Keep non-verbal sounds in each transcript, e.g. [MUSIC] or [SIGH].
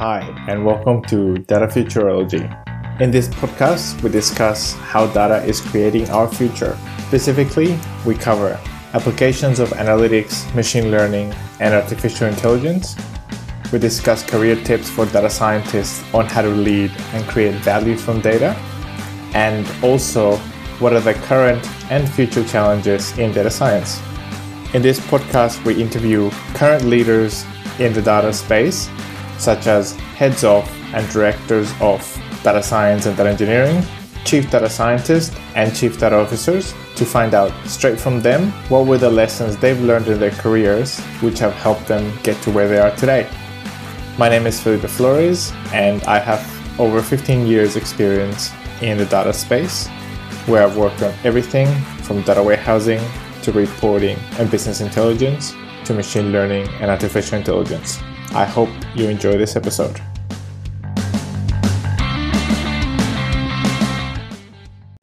Hi, and welcome to Data Futurology. In this podcast, we discuss how data is creating our future. Specifically, we cover applications of analytics, machine learning, and artificial intelligence. We discuss career tips for data scientists on how to lead and create value from data, and also what are the current and future challenges in data science. In this podcast, we interview current leaders in the data space, such as heads of and directors of data science and data engineering, chief data scientists, and chief data officers to find out straight from them what were the lessons they've learned in their careers which have helped them get to where they are today. My name is Felipe Flores, and I have over 15 years' experience in the data space, where I've worked on everything from data warehousing to reporting and business intelligence to machine learning and artificial intelligence. I hope you enjoy this episode.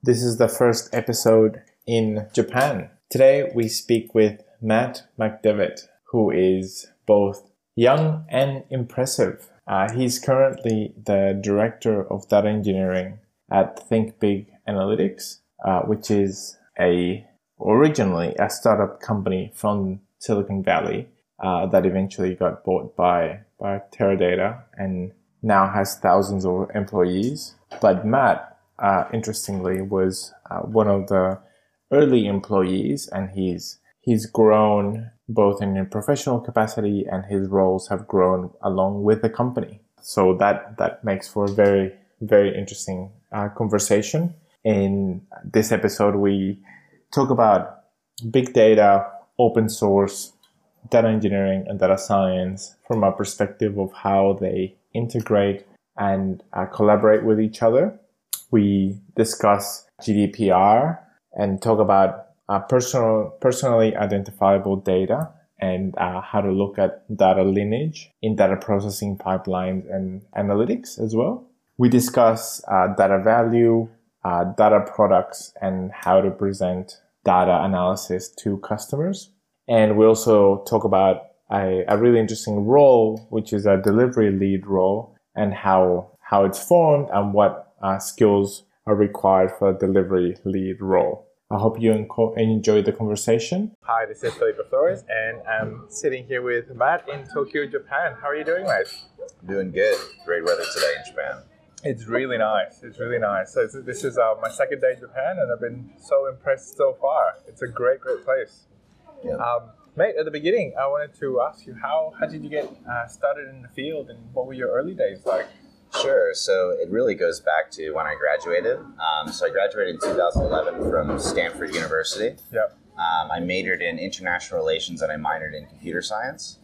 This is the first episode in Japan. Today we speak with Matt McDevitt, who is both young and impressive. Uh, he's currently the director of data engineering at Think Big Analytics, uh, which is a originally a startup company from Silicon Valley uh, that eventually got bought by by Teradata and now has thousands of employees. But Matt, uh, interestingly, was uh, one of the early employees, and he's he's grown both in a professional capacity and his roles have grown along with the company. So that that makes for a very very interesting uh, conversation. In this episode, we talk about big data, open source, data engineering, and data science from a perspective of how they integrate and uh, collaborate with each other. We discuss GDPR and talk about uh, personal, personally identifiable data and uh, how to look at data lineage in data processing pipelines and analytics as well. We discuss uh, data value, uh, data products, and how to present data analysis to customers. And we also talk about a, a really interesting role, which is a delivery lead role, and how how it's formed and what uh, skills are required for a delivery lead role. I hope you enjoy the conversation. Hi, this is Felipe Flores, and I'm sitting here with Matt in Tokyo, Japan. How are you doing, Matt? Doing good. Great weather today in Japan. It's really nice. It's really nice. So this is uh, my second day in Japan, and I've been so impressed so far. It's a great, great place. Yeah. Um, mate, at the beginning, I wanted to ask you how how did you get uh, started in the field, and what were your early days like? Sure. So it really goes back to when I graduated. Um, so I graduated in 2011 from Stanford University. Yep. Um, I majored in international relations and I minored in computer science.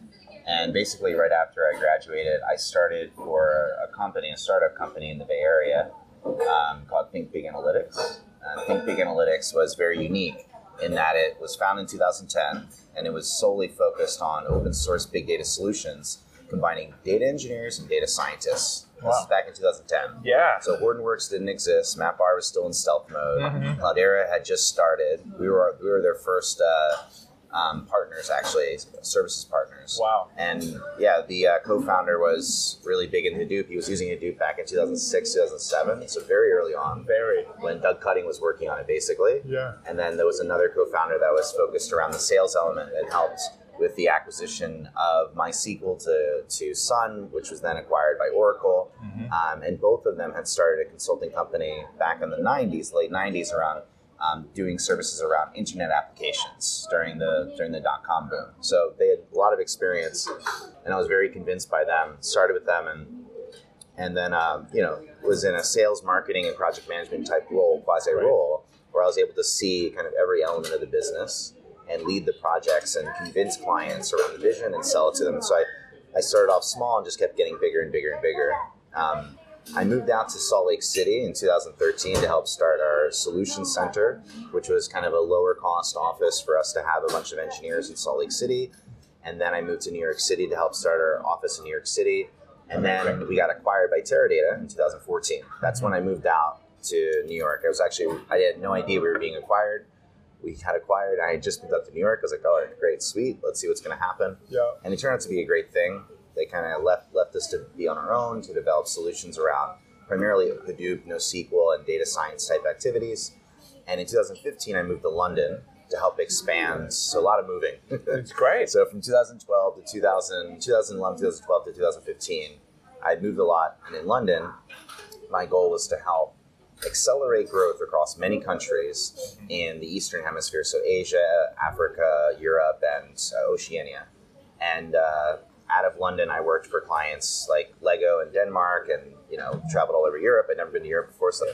And basically, right after I graduated, I started for a company, a startup company in the Bay Area um, called Think Big Analytics. And Think Big Analytics was very unique in that it was founded in 2010 and it was solely focused on open source big data solutions combining data engineers and data scientists. Wow. This is back in 2010. Yeah. So Hortonworks didn't exist. MapR was still in stealth mode. Mm-hmm. Cloudera had just started. We were we were their first uh, um, partners, actually, services partners. Wow. And yeah, the uh, co-founder was really big in Hadoop. He was using Hadoop back in 2006, 2007, so very early on. Very. When Doug Cutting was working on it, basically. Yeah. And then there was another co-founder that was focused around the sales element and helped with the acquisition of MySQL to, to Sun, which was then acquired by Oracle. Mm-hmm. Um, and both of them had started a consulting company back in the 90s, late 90s, around um, doing services around internet applications during the during the dot com boom. So they had a lot of experience, and I was very convinced by them. Started with them, and and then um, you know was in a sales, marketing, and project management type role, quasi role, where I was able to see kind of every element of the business and lead the projects and convince clients around the vision and sell it to them. And so I, I started off small and just kept getting bigger and bigger and bigger. Um, I moved out to Salt Lake City in 2013 to help start our solution center, which was kind of a lower cost office for us to have a bunch of engineers in Salt Lake City. And then I moved to New York City to help start our office in New York City. And then we got acquired by Teradata in 2014. That's when I moved out to New York. I was actually, I had no idea we were being acquired. We had acquired, I had just moved up to New York. I was like, oh, great, sweet. Let's see what's going to happen. Yeah. And it turned out to be a great thing. They kind of left left us to be on our own to develop solutions around primarily Hadoop, NoSQL, and data science type activities. And in 2015, I moved to London to help expand. So a lot of moving. [LAUGHS] It's great. so from 2012 to 2000, 2011, 2012 to 2015, I moved a lot. And in London, my goal was to help accelerate growth across many countries in the Eastern Hemisphere, so Asia, Africa, Europe, and uh, Oceania. And uh, out of London, I worked for clients like Lego in Denmark, and you know traveled all over Europe. I'd never been to Europe before, so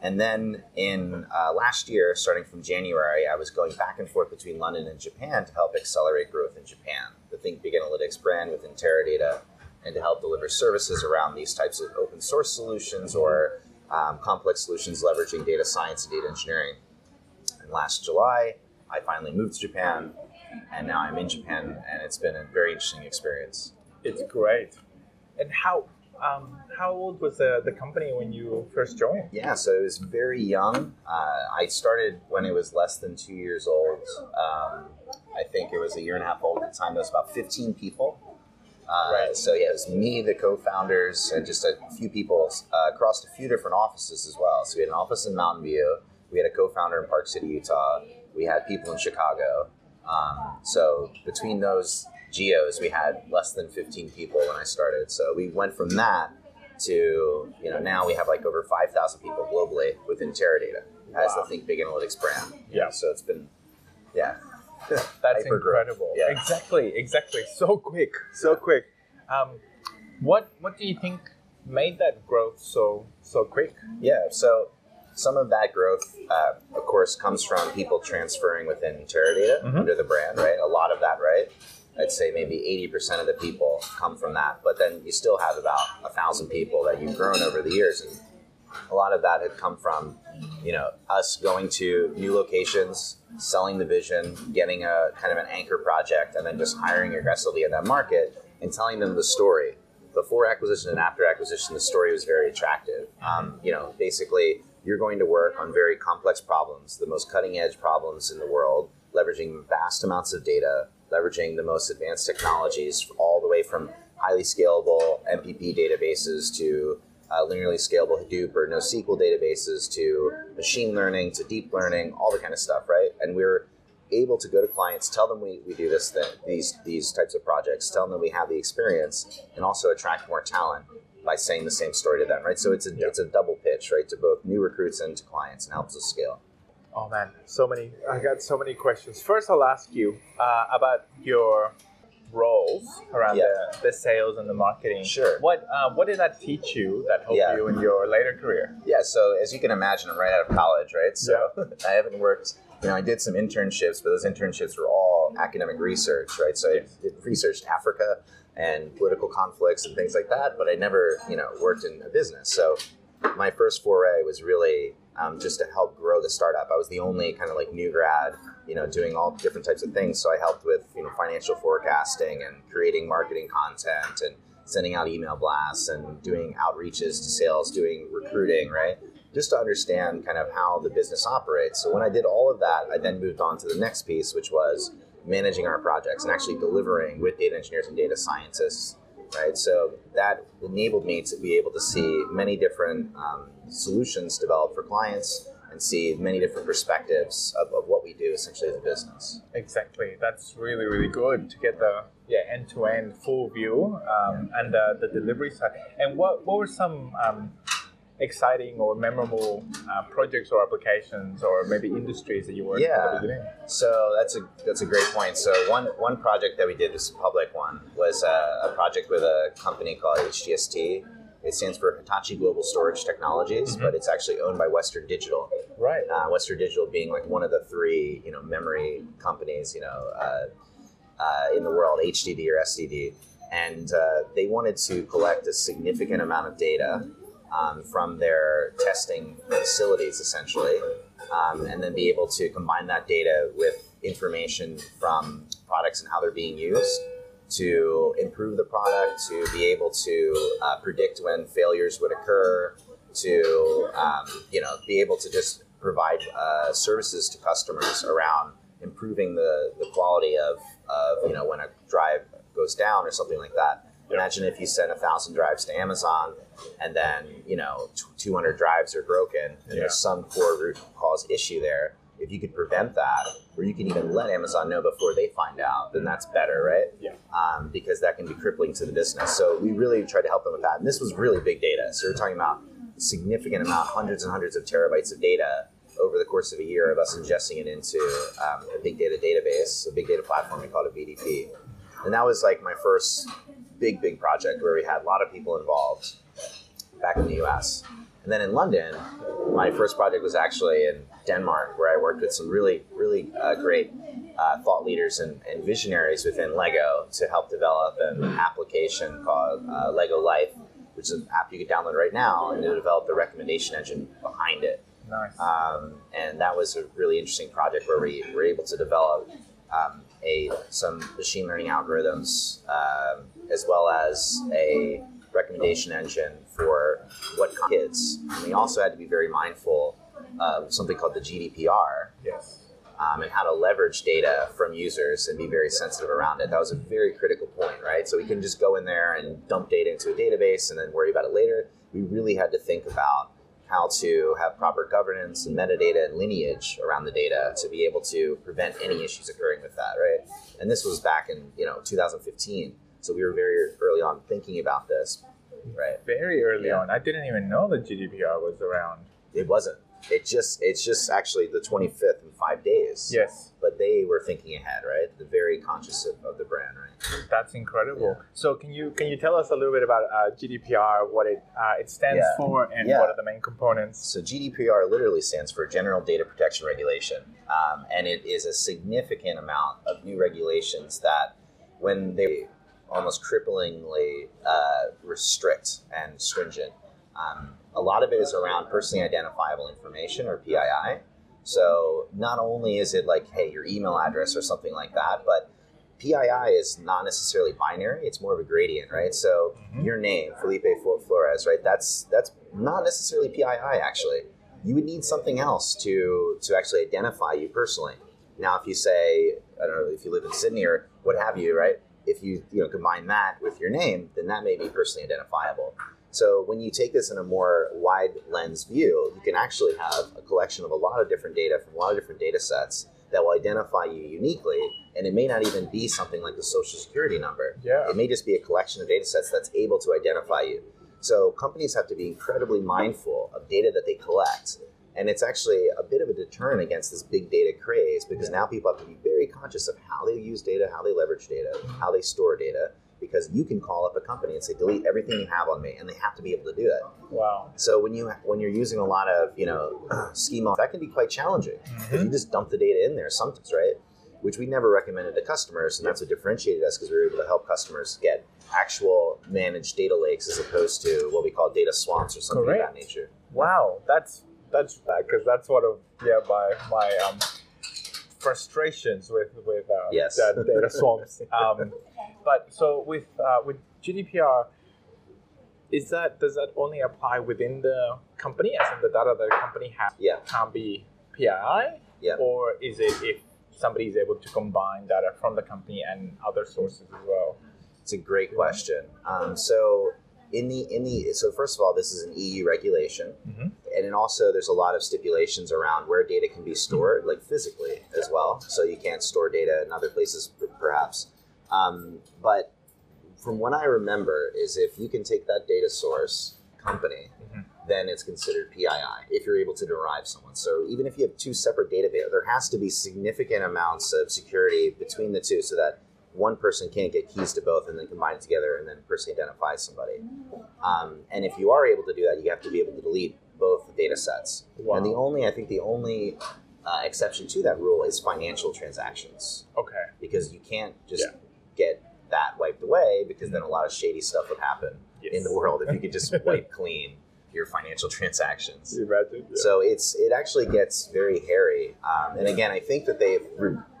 and then in uh, last year, starting from January, I was going back and forth between London and Japan to help accelerate growth in Japan. The Think Big Analytics brand within Teradata, and to help deliver services around these types of open source solutions or um, complex solutions leveraging data science and data engineering. And last July, I finally moved to Japan, and now I'm in Japan, and it's been a very interesting experience. It's great. And how um, how old was the, the company when you first joined? Yeah, so it was very young. Uh, I started when it was less than two years old. Um, I think it was a year and a half old at the time. There was about 15 people. Uh, Right. So yeah, it was me, the co-founders, and just a few people uh, across a few different offices as well. So we had an office in Mountain View. We had a co-founder in Park City, Utah. We had people in Chicago. Um, so between those geos, we had less than 15 people when I started. So we went from that to you know now we have like over 5,000 people globally within Teradata as Wow. the Think Big Analytics brand. Yeah. So it's been yeah. [LAUGHS] That's incredible. Yeah. Exactly, exactly. So quick, so quick. Um, what what do you think made that growth so so quick? Yeah, so some of that growth, uh, of course, comes from people transferring within Teradata Mhm. under the brand, right? A lot of that, right? I'd say maybe 80% of the people come from that. But then you still have about a thousand people that you've grown over the years. And a lot of that had come from, you know, us going to new locations, selling the vision, getting a kind of an anchor project, and then just hiring aggressively in that market and telling them the story. Before acquisition and after acquisition, the story was very attractive. Um, you know, basically, you're going to work on very complex problems, the most cutting edge problems in the world, leveraging vast amounts of data, leveraging the most advanced technologies, all the way from highly scalable MPP databases to uh, linearly scalable Hadoop or NoSQL databases to machine learning to deep learning, all the kind of stuff, right? And we're able to go to clients, tell them we, we do this thing, these these types of projects, tell them we have the experience, and also attract more talent by saying the same story to them, right? So it's a it's a double pitch, right, to both new recruits and to clients, and helps us scale. Oh man, so many. I got so many questions. First, I'll ask you uh, about your roles around Yeah. the, the sales and the marketing. Sure. What uh, what did that teach you that helped Yeah. you in your later career? Yeah, so as you can imagine, I'm right out of college, right? So [LAUGHS] I haven't worked. You know, I did some internships, but those internships were all academic research, right? So Yes. I researched Africa and political conflicts and things like that, but I never, you know, worked in a business. So my first foray was really um, just to help grow the startup. I was the only kind of like new grad, you know, doing all different types of things. So I helped with, you know, financial forecasting and creating marketing content and sending out email blasts and doing outreaches to sales, doing recruiting, right? Just to understand kind of how the business operates. So when I did all of that, I then moved on to the next piece, which was managing our projects and actually delivering with data engineers and data scientists, right? So that enabled me to be able to see many different um, solutions developed for clients and see many different perspectives of, of what we do essentially as a business. Exactly. That's really really good to get the yeah end to end full view um, and uh, the delivery side. And what what were some um, exciting or memorable uh, projects or applications or maybe industries that you worked Yeah. the beginning? So that's a that's a great point. So one one project that we did, this is a public one, was uh, a project with a company called HGST. It stands for Hitachi Global Storage Technologies, Mhm. but it's actually owned by Western Digital. Right. Uh, Western Digital being like one of the three, you know, memory companies, you know, uh, uh, in the world, HDD or SDD, and uh, they wanted to collect a significant amount of data um, from their testing facilities, essentially, um, and then be able to combine that data with information from products and how they're being used to improve the product, to be able to uh, predict when failures would occur, to um, you know be able to just provide uh, services to customers around improving the, the quality of, of you know when a drive goes down or something like that. Imagine if you send a thousand drives to Amazon, and then you know 200 drives are broken, and Yeah. there's some core root cause issue there. If you could prevent that, or you can even let Amazon know before they find out, then that's better, right? Yeah. Um, because that can be crippling to the business. So we really tried to help them with that. And this was really big data. So we're talking about a significant amount, hundreds and hundreds of terabytes of data over the course of a year of us ingesting it into um, a big data database, a big data platform. We called it BDP. And that was like my first big, big project where we had a lot of people involved back in the US. And then in London, my first project was actually in Denmark, where I worked with some really, really uh, great uh, thought leaders and, and visionaries within Lego to help develop an application called uh, Lego Life, which is an app you can download right now, and to develop the recommendation engine behind it. Nice. Um, and that was a really interesting project where we were able to develop um, a some machine learning algorithms um, as well as a recommendation engine for what kids. And we also had to be very mindful of something called the GDPR yes. um, and how to leverage data from users and be very sensitive around it. That was a very critical point, right? So we couldn't just go in there and dump data into a database and then worry about it later. We really had to think about how to have proper governance and metadata and lineage around the data to be able to prevent any issues occurring with that, right? And this was back in you know 2015, so we were very early on thinking about this, right? Very early Yeah. on. I didn't even know the GDPR was around. It wasn't. It just it's just actually the 25th in five days. Yes. But they were thinking ahead, right? They're very conscious of, of the brand, right? That's incredible. Yeah. So can you can you tell us a little bit about uh, GDPR, what it uh, it stands Yeah. for, and Yeah. what are the main components? So GDPR literally stands for General Data Protection Regulation, um, and it is a significant amount of new regulations that, when they almost cripplingly uh, restrict and stringent, um, a lot of it is around personally identifiable information or PII. So not only is it like, hey, your email address or something like that, but PII is not necessarily binary; it's more of a gradient, right? So Mhm. your name, Felipe Flo- Flores, right? That's that's not necessarily PII actually. You would need something else to to actually identify you personally. Now, if you say, I don't know, if you live in Sydney or what have you, right? If you you know combine that with your name, then that may be personally identifiable. So when you take this in a more wide lens view, you can actually have a collection of a lot of different data from a lot of different data sets that will identify you uniquely, and it may not even be something like the social security number. Yeah. It may just be a collection of data sets that's able to identify you. So companies have to be incredibly mindful of data that they collect. And it's actually a bit of a deterrent against this big data craze because now people have to be very conscious of how they use data, how they leverage data, how they store data, because you can call up a company and say, delete everything you have on me, and they have to be able to do that. Wow. So when you when you're using a lot of you know [CLEARS THROAT] schema, that can be quite challenging. If you mm-hmm. just dump the data in there sometimes, right? Which we never recommended to customers, and that's what differentiated us because we were able to help customers get actual managed data lakes as opposed to what we call data swamps or something of that nature. Wow, that's that's because that's one of yeah my my um, frustrations with with uh, Yes. the data swamps. [LAUGHS] Um, but so with uh, with GDPR, is that does that only apply within the company, as in the data that the company has Yeah. can be PII, Yeah. or is it if somebody is able to combine data from the company and other sources as well? It's a great question. Um, so in the in the so first of all, this is an EU regulation, Mhm. and then also there's a lot of stipulations around where data can be stored, like physically as well. So you can't store data in other places, perhaps. Um, but from what I remember, is if you can take that data source company, Mhm. then it's considered PII if you're able to derive someone. So even if you have two separate database, there has to be significant amounts of security between the two so that one person can't get keys to both and then combine it together and then personally identify somebody. Um, and if you are able to do that, you have to be able to delete both data sets. Wow. And the only, I think, the only uh, exception to that rule is financial transactions Okay. because you can't just Yeah. get that wiped away because then a lot of shady stuff would happen Yes. in the world if you could just [LAUGHS] wipe clean your financial [LAUGHS] transactions. Imagine. yeah. So it's it actually gets very hairy. Um, and again, I think that they've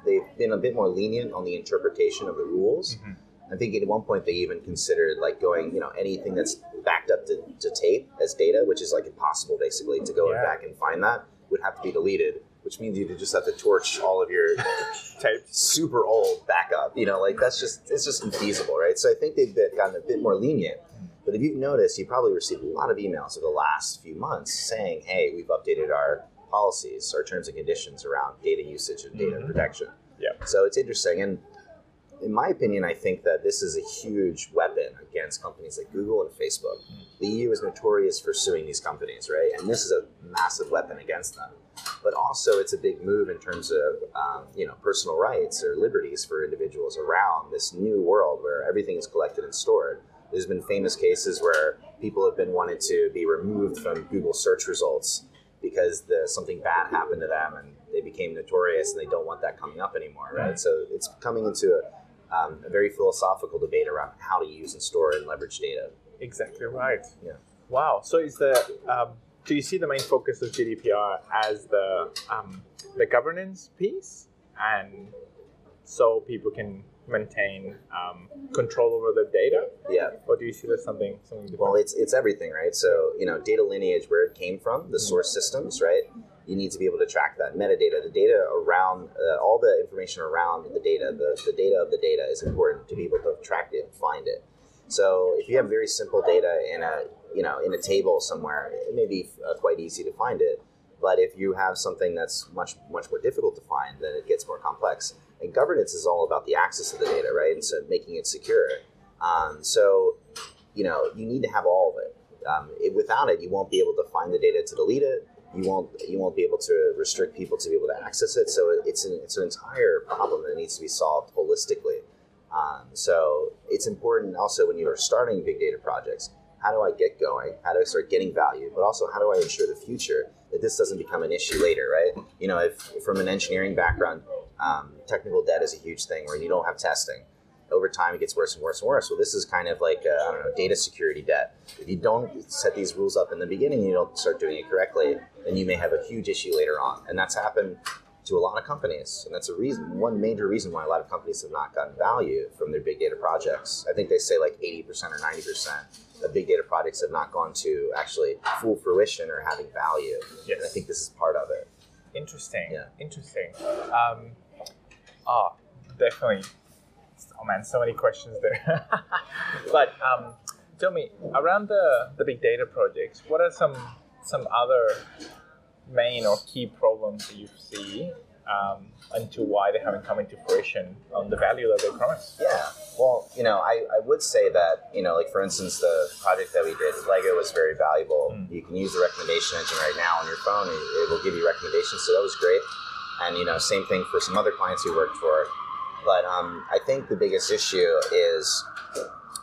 they've been a bit more lenient on the interpretation of the rules. Mhm. I think at one point they even considered like going, you know, anything that's backed up to, to tape as data, which is like impossible basically to go Yeah. back and find that, would have to be deleted, which means you just have to torch all of your [LAUGHS] Tapes. super old backup. You know, like that's just it's just infeasible, right? So I think they've gotten a bit more lenient. But if you've noticed, you probably received a lot of emails over the last few months saying, "Hey, we've updated our policies, our terms and conditions around data usage and data Mhm. protection." Yeah. So it's interesting, and in my opinion, I think that this is a huge weapon against companies like Google and Facebook. The EU is notorious for suing these companies, right? And this is a massive weapon against them. But also, it's a big move in terms of um, you know personal rights or liberties for individuals around this new world where everything is collected and stored. There's been famous cases where people have been wanted to be removed from Google search results because the, something bad happened to them and they became notorious and they don't want that coming up anymore, right? So it's coming into a, um, a very philosophical debate around how to use and store and leverage data. Exactly right. Yeah. Wow. So is the um, do you see the main focus of GDPR as the um, the governance piece, and so people can maintain um, control over the data, Yeah. or do you see there's something something different? Well, it's it's everything, right? So you know, data lineage, where it came from, the source systems, right? You need to be able to track that metadata, the data around uh, all the information around the data, the, the data of the data is important to be able to track it and find it. So if you have very simple data in a you know in a table somewhere, it may be uh, quite easy to find it. But if you have something that's much much more difficult to find, then it gets more complex. And governance is all about the access of the data, right? And so making it secure. Um, so you know you need to have all of it. Um, it. Without it, you won't be able to find the data to delete it. You won't you won't be able to restrict people to be able to access it. So it's an it's an entire problem that needs to be solved holistically. Um, so it's important also when you are starting big data projects. How do I get going? How do I start getting value? But also, how do I ensure the future that this doesn't become an issue later, right? You know, if from an engineering background, um, technical debt is a huge thing where you don't have testing. Over time, it gets worse and worse and worse. Well, this is kind of like uh, I don't know data security debt. If you don't set these rules up in the beginning, you don't start doing it correctly, then you may have a huge issue later on, and that's happened to a lot of companies, and that's a reason, one major reason why a lot of companies have not gotten value from their big data projects. I think they say like eighty percent or ninety percent of big data projects have not gone to actually full fruition or having value. Yes. And I think this is part of it. Interesting. Yeah. Interesting. Um, ah, definitely. Oh man, so many questions there. [LAUGHS] but um, tell me, around the, the big data projects, what are some some other main or key problems that you see um, and to why they haven't come into fruition on the value that they promise? Yeah. Well, you know, I, I would say that, you know, like for instance, the project that we did with Lego was very valuable. Mm. You can use the recommendation engine right now on your phone. and It will give you recommendations. So that was great. And, you know, same thing for some other clients we worked for. But um, I think the biggest issue is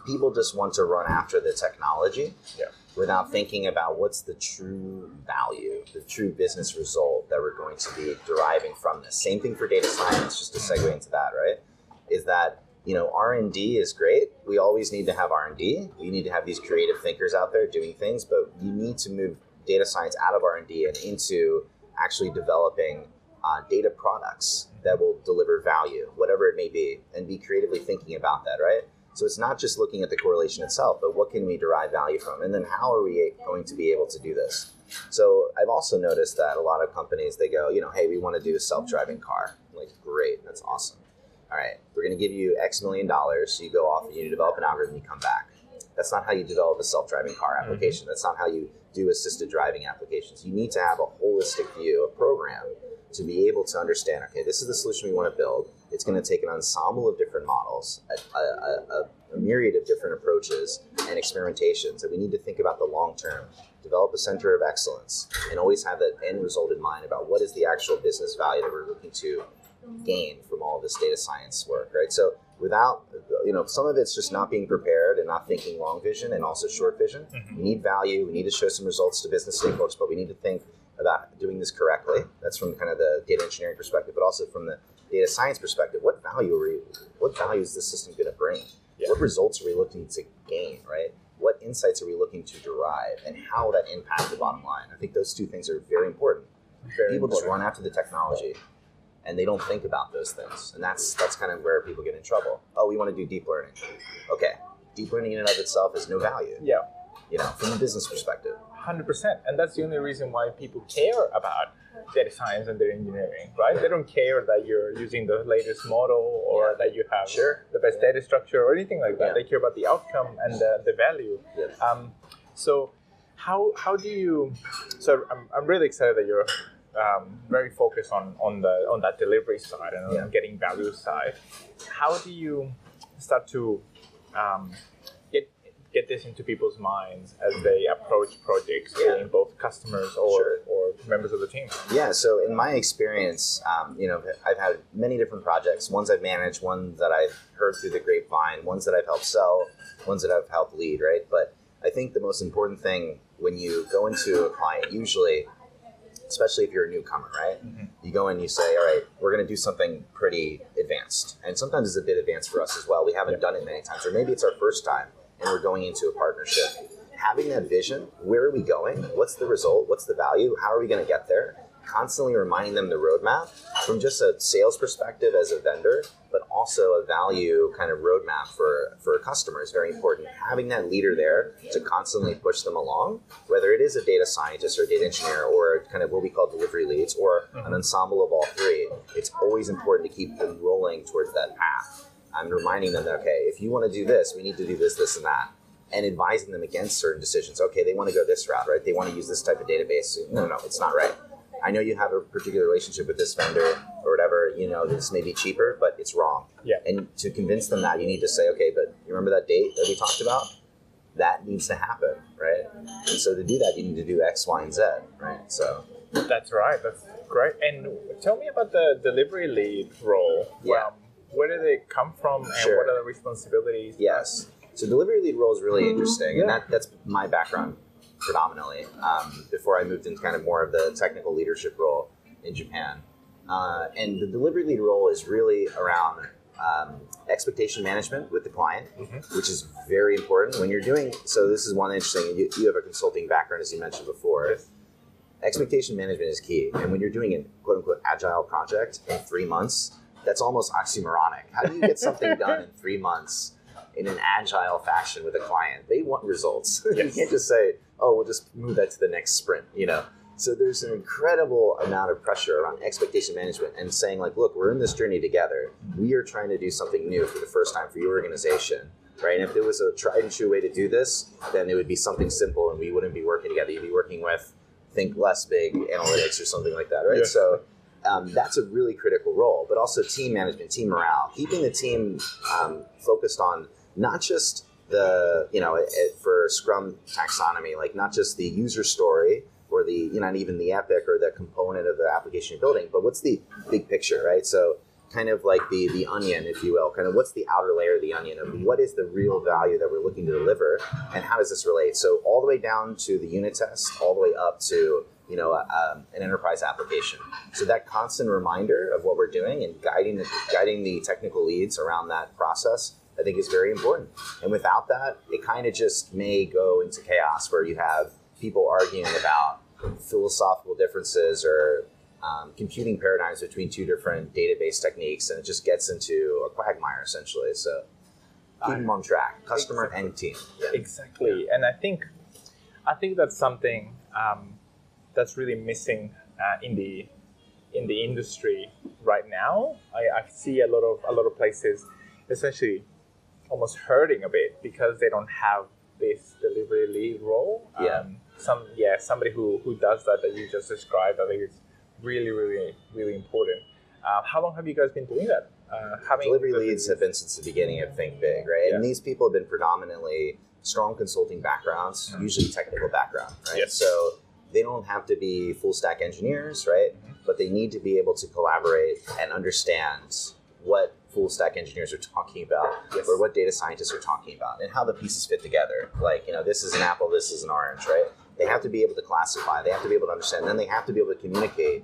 people just want to run after the technology Yeah. without thinking about what's the true value, the true business result that we're going to be deriving from this. Same thing for data science, just to segue into that, right? Is that you know r&d is great we always need to have r&d we need to have these creative thinkers out there doing things but you need to move data science out of r&d and into actually developing uh, data products that will deliver value whatever it may be and be creatively thinking about that right so it's not just looking at the correlation itself but what can we derive value from and then how are we going to be able to do this so i've also noticed that a lot of companies they go you know hey we want to do a self-driving car I'm like great that's awesome all right, we're going to give you X million dollars. So you go off and you develop an algorithm, you come back. That's not how you develop a self driving car application. That's not how you do assisted driving applications. You need to have a holistic view, a program, to be able to understand okay, this is the solution we want to build. It's going to take an ensemble of different models, a, a, a, a myriad of different approaches and experimentations. And we need to think about the long term, develop a center of excellence, and always have that end result in mind about what is the actual business value that we're looking to gain from all this data science work, right? So without, you know, some of it's just not being prepared and not thinking long vision and also short vision. Mhm. We need value. We need to show some results to business stakeholders, but we need to think about doing this correctly. That's from kind of the data engineering perspective, but also from the data science perspective. What value are we, what value is this system going to bring? Yeah. What results are we looking to gain, right? What insights are we looking to derive and how will that impact the bottom line? I think those two things are very important Very people just run after the technology and they don't think about those things and that's that's kind of where people get in trouble oh we want to do deep learning okay deep learning in and of itself is no value Yeah. you know from a business perspective hundred percent, and that's the only reason why people care about data science and data engineering, right? They don't care that you're using the latest model or Yeah. that you have Sure. the best data structure or anything like that. Yeah. They care about the outcome and the, the value. Yeah. Um, so, how how do you? So I'm, I'm really excited that you're um, very focused on on the on that delivery side and Yeah. on getting value side. How do you start to um, get this into people's minds as they approach projects, Yeah. being both customers or Sure. or members of the team? Yeah, so in my experience, um, you know, I've had many different projects. Ones I've managed, ones that I've heard through the grapevine, ones that I've helped sell, ones that I've helped lead, right? But I think the most important thing when you go into a client, usually, especially if you're a newcomer, right? You go in, you say, all right, we're going to do something pretty advanced. And sometimes it's a bit advanced for us as well. We haven't done it many times, or maybe it's our first time and we're going into a partnership. Having that vision, where are we going? What's the result? What's the value? How are we going to get there? Constantly reminding them the roadmap from just a sales perspective as a vendor, but also a value kind of roadmap for, for a customer is very important. Having that leader there to constantly push them along, whether it is a data scientist or a data engineer or kind of what we call delivery leads or an mm-hmm. ensemble of all three, it's always important to keep them rolling towards that path. I'm reminding them that, okay, if you want to do this, we need to do this, this, and that. And advising them against certain decisions. Okay, they want to go this route, right? They want to use this type of database. No, no, it's not right. I know you have a particular relationship with this vendor or whatever, you know, this may be cheaper, but it's wrong. Yeah. And to convince them that, you need to say, okay, but you remember that date that we talked about? That needs to happen, right? And so to do that, you need to do X, Y, and Z, right? So, That's right. That's great. And tell me about the delivery lead role. Yeah. Um, where do they come from, and Sure. what are the responsibilities? Yes. So delivery lead role is really interesting, and that, that's my background predominantly. Um, before I moved into kind of more of the technical leadership role in Japan, uh, and the delivery lead role is really around um, expectation management with the client, which is very important when you're doing. So this is one interesting. You, you have a consulting background, as you mentioned before. Yes. Expectation management is key, and when you're doing a quote unquote agile project in three months, that's almost oxymoronic. How do you get something [LAUGHS] done in three months? in an agile fashion with a client. They want results. [LAUGHS] you can't just say, "Oh, we'll just move that to the next sprint." You know. So there's an incredible amount of pressure around expectation management and saying, like, "Look, we're in this journey together. We are trying to do something new for the first time for your organization." Right? And if there was a tried and true way to do this, then it would be something simple, and we wouldn't be working together. You'd be working with Think Less Big Analytics or something like that, right? Yeah. So um, that's a really critical role, but also team management, team morale, keeping the team um, focused on not just the you know it, it- for Scrum taxonomy, like not just the user story or the you know not even the epic or the component of the application you're building, but what's the big picture, right? So kind of like the the onion, if you will, kind of what's the outer layer of the onion of what is the real value that we're looking to deliver, and how does this relate? So all the way down to the unit test, all the way up to you know um, an enterprise application. So that constant reminder of what we're doing and guiding the guiding the technical leads around that process, I think is very important. And without that, it kind of just may go into chaos where you have people arguing about philosophical differences or um, computing paradigms between two different database techniques, and it just gets into a quagmire essentially. So keep them on track, customer and team. Yeah. Exactly, and I think I think that's something um, that's really missing uh, in the in the industry right now. I, I see a lot of a lot of places essentially almost hurting a bit because they don't have this delivery lead role. Yeah. Um, some yeah, somebody who, who does that that you just described. I think it's really really really important. Uh, how long have you guys been doing that? Uh, Delivery leads have been since the beginning of Think Big, right? Yeah. And these people have been predominantly strong consulting backgrounds, usually technical background, right? Mm-hmm. Yes. So they don't have to be full stack engineers, right? Mm-hmm. But they need to be able to collaborate and understand what full stack engineers are talking about Yes. or what data scientists are talking about and how the pieces fit together. Like, you know, this is an apple, this is an orange, right? They have to be able to classify, they have to be able to understand, and then they have to be able to communicate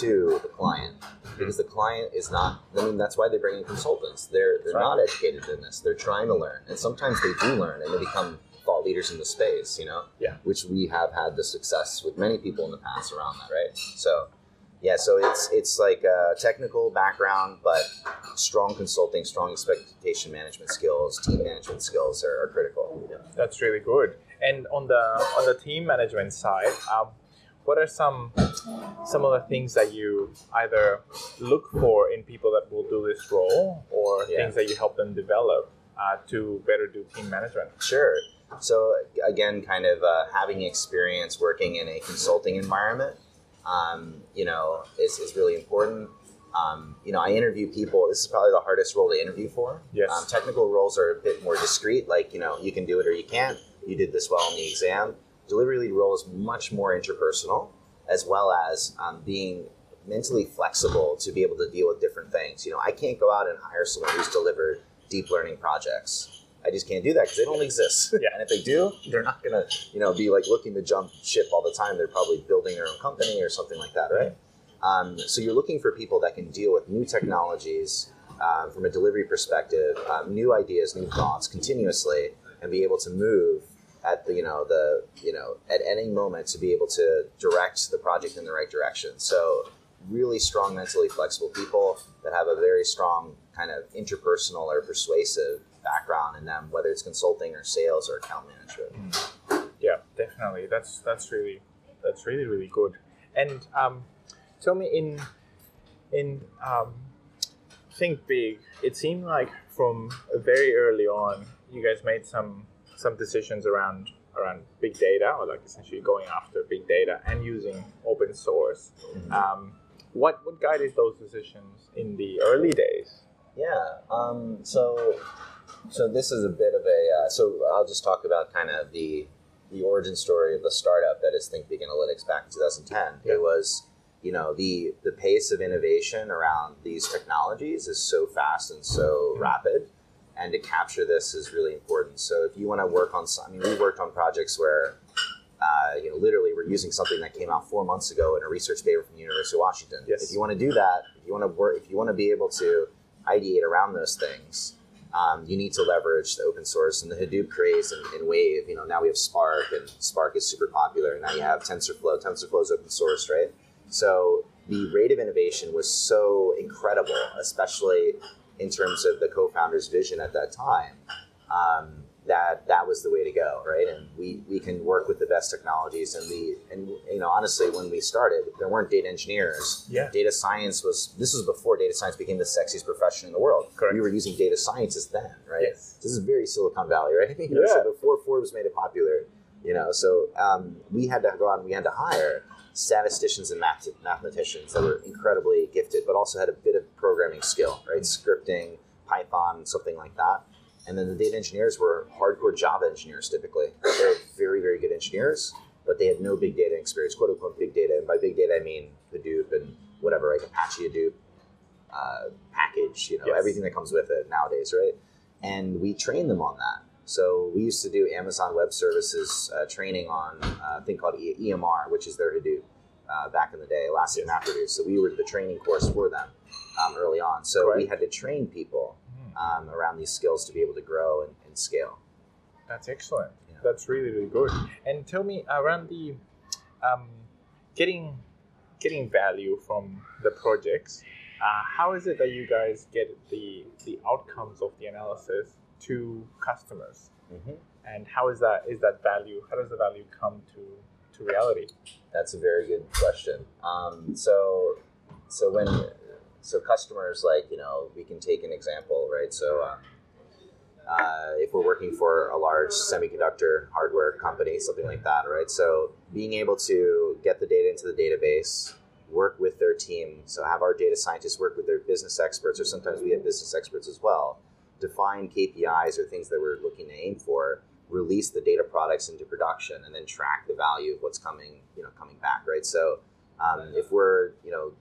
to the client because the client is not i mean that's why they bring in consultants they're they're Right. not educated in this they're trying to learn and sometimes they do learn and they become thought leaders in the space you know Yeah. which we have had the success with many people in the past around that right so Yeah, so it's it's like a technical background, but strong consulting, strong expectation management skills, team management skills are, are critical. Yeah. That's really good. And on the on the team management side, um, what are some some of the things that you either look for in people that will do this role, or Yeah. things that you help them develop uh, to better do team management? Sure. So again, kind of uh, having experience working in a consulting environment, um, you know, is, is really important. Um, you know, I interview people. This is probably the hardest role to interview for. Yes. Um, technical roles are a bit more discreet. Like you know, you can do it or you can't. You did this well in the exam. Delivery lead role is much more interpersonal, as well as um, being mentally flexible to be able to deal with different things. You know, I can't go out and hire someone who's delivered deep learning projects. I just can't do that because they don't exist. [LAUGHS] Yeah. and if they do, they're not gonna, you know, be like looking to jump ship all the time. They're probably building their own company or something like that, right? Um, so you're looking for people that can deal with new technologies um, from a delivery perspective, um, new ideas, new thoughts continuously, and be able to move at the you know the you know at any moment to be able to direct the project in the right direction. So really strong, mentally flexible people that have a very strong kind of interpersonal or persuasive background in them, whether it's consulting or sales or account management. Yeah, definitely. That's that's really that's really really good. And um, tell me in in um, think big. It seemed like from very early on, you guys made some some decisions around around big data, or like essentially going after big data and using open source. Um, what what guided those decisions in the early days? Yeah. Um, so, so this is a bit of a. Uh, so I'll just talk about kind of the the origin story of the startup that is Think Big Analytics back in 2010. Yeah. It was, you know, the the pace of innovation around these technologies is so fast and so rapid, and to capture this is really important. So if you want to work on, some, I mean, we worked on projects where. Uh, you know, literally, we're using something that came out four months ago in a research paper from the University of Washington. Yes. If you want to do that, if you want to work, if you want to be able to ideate around those things, um, you need to leverage the open source and the Hadoop craze and, and Wave. You know, now we have Spark, and Spark is super popular. And now you have TensorFlow. TensorFlow is open source, right? So the rate of innovation was so incredible, especially in terms of the co-founder's vision at that time. Um, that that was the way to go, right? And we, we can work with the best technologies, and we and you know honestly, when we started, there weren't data engineers. Yeah. Data science was this was before data science became the sexiest profession in the world. Correct. We were using data scientists then, right? Yes. This is very Silicon Valley, right? You know, Yeah. So before Forbes made it popular, you know, so um, we had to go out and we had to hire statisticians and math- mathematicians that were incredibly gifted, but also had a bit of programming skill, right? Scripting, Python, something like that. And then the data engineers were hardcore Java engineers typically. They're very, very good engineers, but they had no big data experience, quote unquote big data. And by big data, I mean Hadoop and whatever, like Apache Hadoop uh, package, you know, Yes. everything that comes with it nowadays, right? And we trained them on that. So we used to do Amazon Web Services uh, training on uh, a thing called E- EMR, which is their Hadoop uh, back in the day, Elastic Yes. MapReduce. So we were the training course for them um, early on. So we had to train people. Um, around these skills to be able to grow and, and scale. That's excellent. Yeah. That's really really good. And tell me around the um, getting getting value from the projects. Uh, how is it that you guys get the the outcomes of the analysis to customers? And how is that is that value? How does the value come to to reality? That's a very good question. Um, so, so when so customers like you know we can take an example, right? So. Um, uh, if we're working for a large semiconductor hardware company, something like that, right? So being able to get the data into the database, work with their team, so have our data scientists work with their business experts, or sometimes we have business experts as well, define KPIs or things that we're looking to aim for, release the data products into production, and then track the value of what's coming, you know, coming back, right? So um, if we're, you know,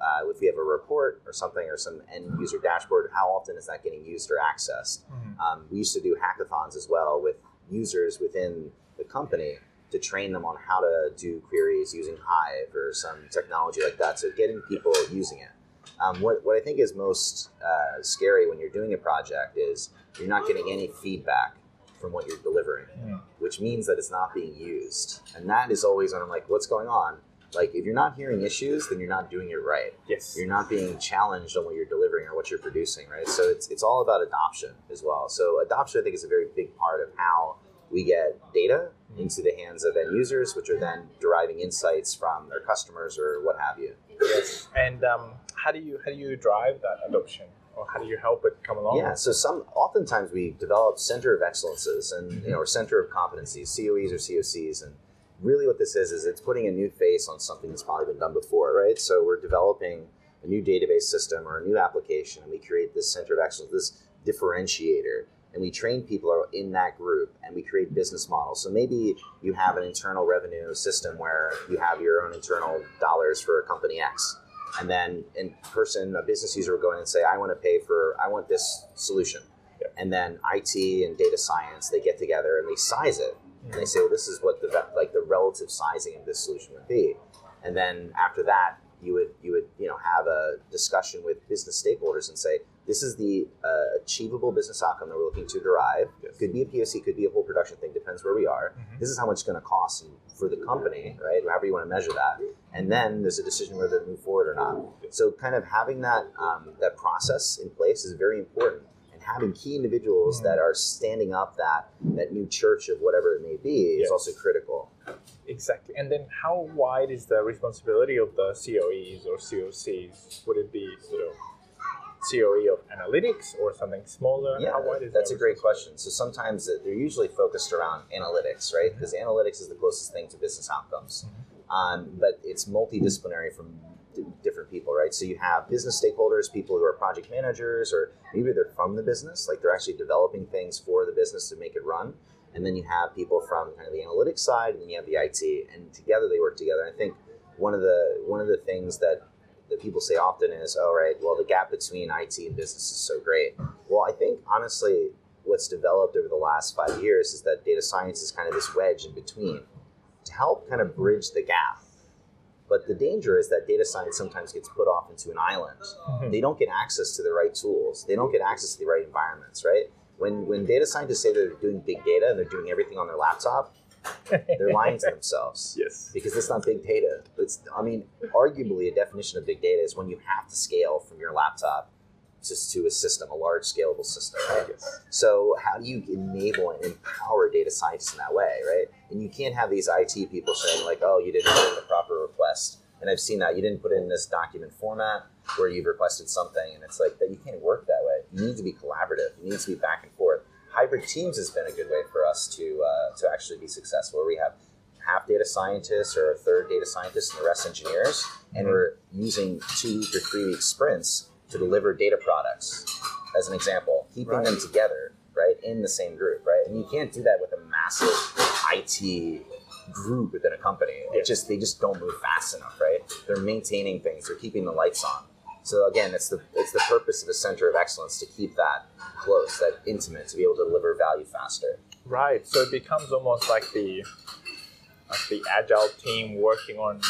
uh, if we have a report or something or some end user dashboard, how often is that getting used or accessed? Um, we used to do hackathons as well with users within the company to train them on how to do queries using Hive or some technology like that. So getting people using it. Um, what, what I think is most uh, scary when you're doing a project is you're not getting any feedback from what you're delivering, Mm. which means that it's not being used. And that is always when I'm like, what's going on? Like if you're not hearing issues, then you're not doing it right. Yes. You're not being challenged on what you're delivering or what you're producing, right? So it's it's all about adoption as well. So adoption, I think, is a very big part of how we get data into the hands of end users, which are then deriving insights from their customers or what have you. Yes. And um, how do you how do you drive that adoption, or how do you help it come along? Yeah, so some oftentimes we develop center of excellences and you know or center of competencies, COEs or COCs, and really what this is is it's putting a new face on something that's probably been done before, right? So we're developing a new database system or a new application, and we create this center of excellence, this differentiator, and we train people in that group, and we create business models. So maybe you have an internal revenue system where you have your own internal dollars for company X, and then in person, a business user will go in and say, "I want to pay for, I want this solution." Yeah. And then IT and data science they get together and they size it and they say, well, this is what the like the relative sizing of this solution would be, and then after that, you would you would you know have a discussion with business stakeholders and say, this is the uh, achievable business outcome that we're looking to derive. Yes. Could be a POC, could be a whole production thing, depends where we are. Mhm. This is how much it's going to cost for the company, right? However you want to measure that, and then there's a decision whether to move forward or not. So, kind of having that um, that process in place is very important, having key individuals that hmm. are standing up that that new church of whatever it may be is Yes. also critical. Exactly. And then how wide is the responsibility of the COEs or COCs? Would it be sort of COE of analytics or something smaller? Yeah, how wide is that's the a great question. So sometimes they're usually focused around analytics, right? Hmm. Because analytics is the closest thing to business outcomes. Hmm. Um, but it's multidisciplinary from different people, right? So you have business stakeholders, people who are project managers, or maybe they're from the business, like they're actually developing things for the business to make it run. And then you have people from kind of the analytics side, and then you have the IT, and together they work together. I think one of the one of the things that that people say often is, "Oh, right, well, the gap between IT and business is so great." Well, I think honestly, what's developed over the last five years is that data science is kind of this wedge in between to help kind of bridge the gap. But the danger is that data science sometimes gets put off into an island. Mhm. They don't get access to the right tools. They don't get access to the right environments, right? When when data scientists say they're doing big data and they're doing everything on their laptop, [LAUGHS] they're lying to themselves yes. because it's not big data. It's, I mean, arguably, a definition of big data is when you have to scale from your laptop just to a system, a large scalable system, right? Yes. So, how do you enable and empower data scientists in that way, right? And you can't have these IT people saying, like, oh, you didn't put in the proper request. And I've seen that. You didn't put in this document format where you've requested something. And it's like that you can't work that way. You need to be collaborative, you need to be back and forth. Hybrid teams has been a good way for us to, uh, to actually be successful, we have half data scientists or a third data scientists and the rest engineers, and we're using two week or three week sprints to deliver data products. As an example, keeping Right. them together, right, in the same group, right, and you can't do that with a massive IT group within a company. Yeah. It just they just don't move fast enough, right? They're maintaining things, they're keeping the lights on. So again, it's the it's the purpose of a center of excellence to keep that close, that intimate, to be able to deliver value faster. Right. So it becomes almost like the like the agile team working on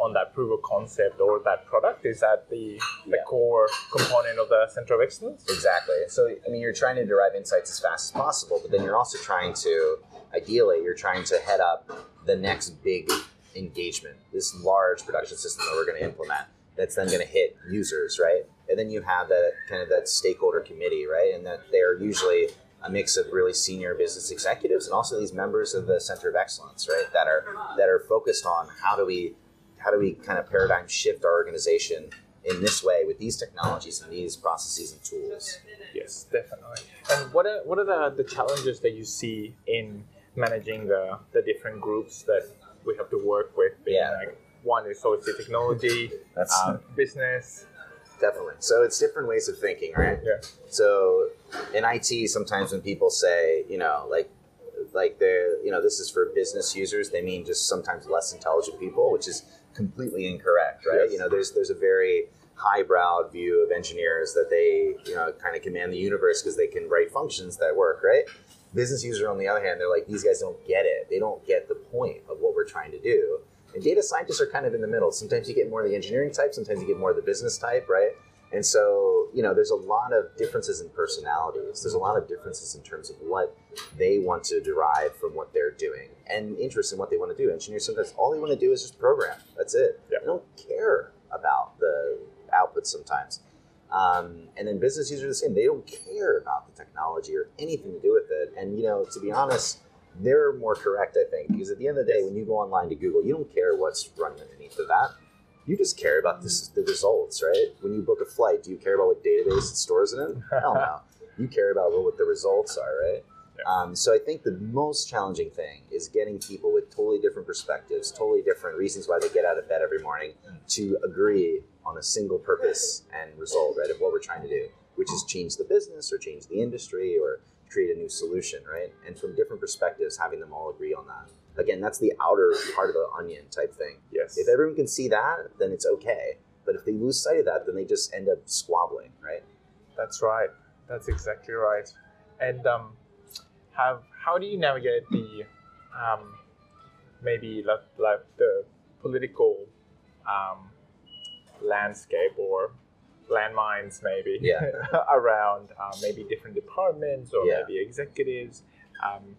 on that proof of concept or that product. Is that the the Yeah. core component of the center of excellence? Exactly. So, I mean, you're trying to derive insights as fast as possible, but then you're also trying to, ideally, you're trying to head up the next big engagement, this large production system that we're going to implement that's then going to hit users, right? And then you have that kind of that stakeholder committee, right? And that they're usually a mix of really senior business executives and also these members of the center of excellence, right? That are that are focused on how do we how do we kind of paradigm shift our organization in this way with these technologies and these processes and tools. Yes, definitely. And what are what are the, the challenges that you see in managing the, the different groups that we have to work with? Yeah. Like one is obviously technology, [LAUGHS] That's um, business. definitely so. It's different ways of thinking, right? Yeah. So in IT, sometimes when people say, you know, like like they're you know this is for business users, they mean just sometimes less intelligent people, which is completely incorrect, right? Yes. You know, there's there's a very highbrow view of engineers that they you know kind of command the universe because they can write functions that work, right? Business user, on the other hand, they're like these guys don't get it. They don't get the point of what we're trying to do. And data scientists are kind of in the middle. Sometimes you get more of the engineering type, sometimes you get more of the business type, right? And so, you know, there's a lot of differences in personalities. There's a lot of differences in terms of what they want to derive from what they're doing and interest in what they want to do. Engineers sometimes all they want to do is just program. That's it. Yeah. They don't care about the output sometimes. Um, and then business users are the same. They don't care about the technology or anything to do with it. And you know, to be honest, they're more correct, I think, because at the end of the day, when you go online to Google, you don't care what's running underneath of that. You just care about this, the results, right? When you book a flight, do you care about what database it stores it in? Hell no. [LAUGHS] You care about what the results are, right? Yeah. Um, so I think the most challenging thing is getting people with totally different perspectives, totally different reasons why they get out of bed every morning to agree on a single purpose and result, right, of what we're trying to do, which is change the business or change the industry or create a new solution, right? And from different perspectives, having them all agree on that. Again, that's the outer part of the onion type thing. Yes. If everyone can see that, then it's okay. But if they lose sight of that, then they just end up squabbling, right? That's right. That's exactly right. And um, have how do you navigate the um, maybe like, like the political um, landscape or landmines maybe Yeah. [LAUGHS] around uh, maybe different departments or Yeah. maybe executives. Um,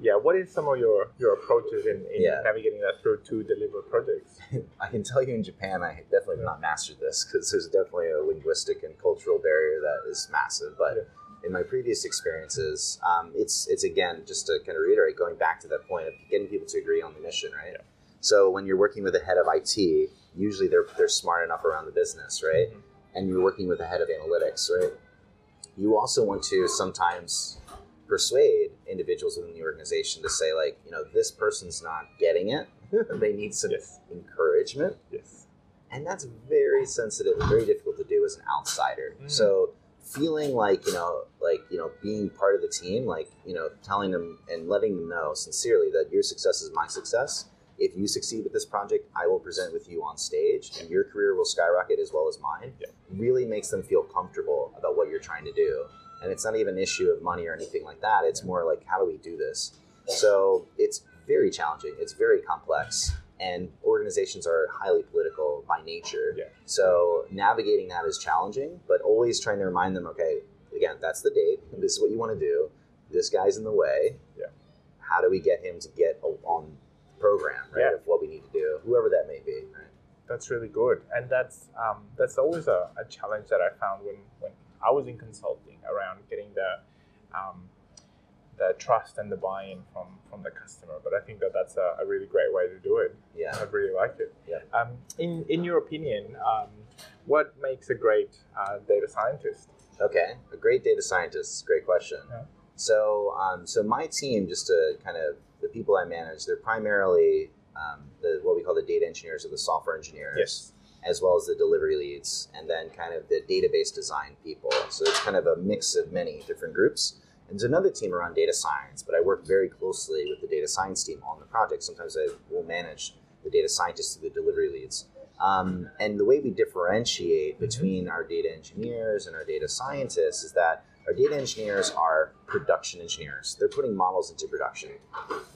yeah, what is some of your, your approaches in, in Yeah. navigating that through to deliver projects? [LAUGHS] I can tell you in Japan, I definitely have not mastered this because there's definitely a linguistic and cultural barrier that is massive. But Yeah. in my previous experiences, um, it's it's again just to kind of reiterate, going back to that point of getting people to agree on the mission, right? Yeah. So when you're working with a head of IT, usually they're they're smart enough around the business, right? Mhm. And you're working with a head of analytics, right? You also want to sometimes persuade individuals within the organization to say, like, you know, this person's not getting it. [LAUGHS] they need some Yes. encouragement Yes. and that's very sensitive and very difficult to do as an outsider Mm. so feeling like you know like you know being part of the team like you know telling them and letting them know sincerely that your success is my success if you succeed with this project i will present with you on stage and your career will skyrocket as well as mine Yeah. really makes them feel comfortable about what you're trying to do and it's not even an issue of money or anything like that it's more like how do we do this so it's very challenging it's very complex and organizations are highly political by nature Yeah. so navigating that is challenging, but always trying to remind them, okay, again, that's the date. This is what you want to do. This guy's in the way. Yeah. How do we get him to get on program, right? Yeah. Of what we need to do, whoever that may be. Right? That's really good, and that's um, that's always a, a challenge that I found when, when I was in consulting around getting the um, the trust and the buy-in from from the customer. But I think that that's a, a really great way to do it. Yeah. I really like it. Yeah. Um, in in your opinion, um, what makes a great uh, data scientist? Okay. A great data scientist. Great question. Yeah. So, um, so my team, just to kind of the people I manage, they're primarily um, the what we call the data engineers or the software engineers. Yes. As well as the delivery leads, and then kind of the database design people. So it's kind of a mix of many different groups. And there's another team around data science, but I work very closely with the data science team on the project. Sometimes I will manage the data scientists to the delivery leads. Um, and the way we differentiate between our data engineers and our data scientists is that our data engineers are production engineers. They're putting models into production.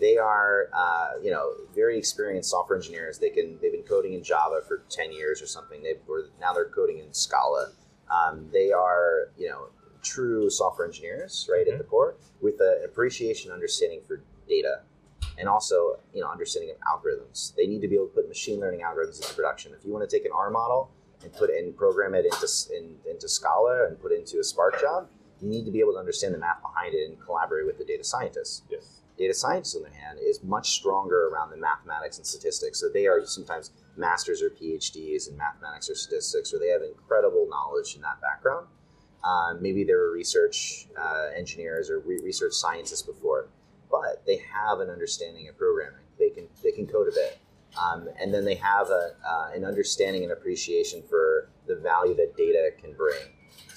They are, uh, you know, very experienced software engineers. They can they've been coding in Java for ten years or something. They or now they're coding in Scala. Um, they are, you know, true software engineers, right at the core, with an appreciation, understanding for data, and also, you know, understanding of algorithms. They need to be able to put machine learning algorithms into production. If you want to take an R model and put it and program it into in, into Scala and put it into a Spark job, you need to be able to understand the math behind it and collaborate with the data scientists. Yes. Data scientists, on the other hand, is much stronger around the mathematics and statistics. So they are sometimes masters or PhDs in mathematics or statistics, or they have incredible knowledge in that background. Um, maybe they were research uh, engineers or re- research scientists before, but they have an understanding of programming. They can they can code a bit, um, and then they have a, uh, an understanding and appreciation for the value that data can bring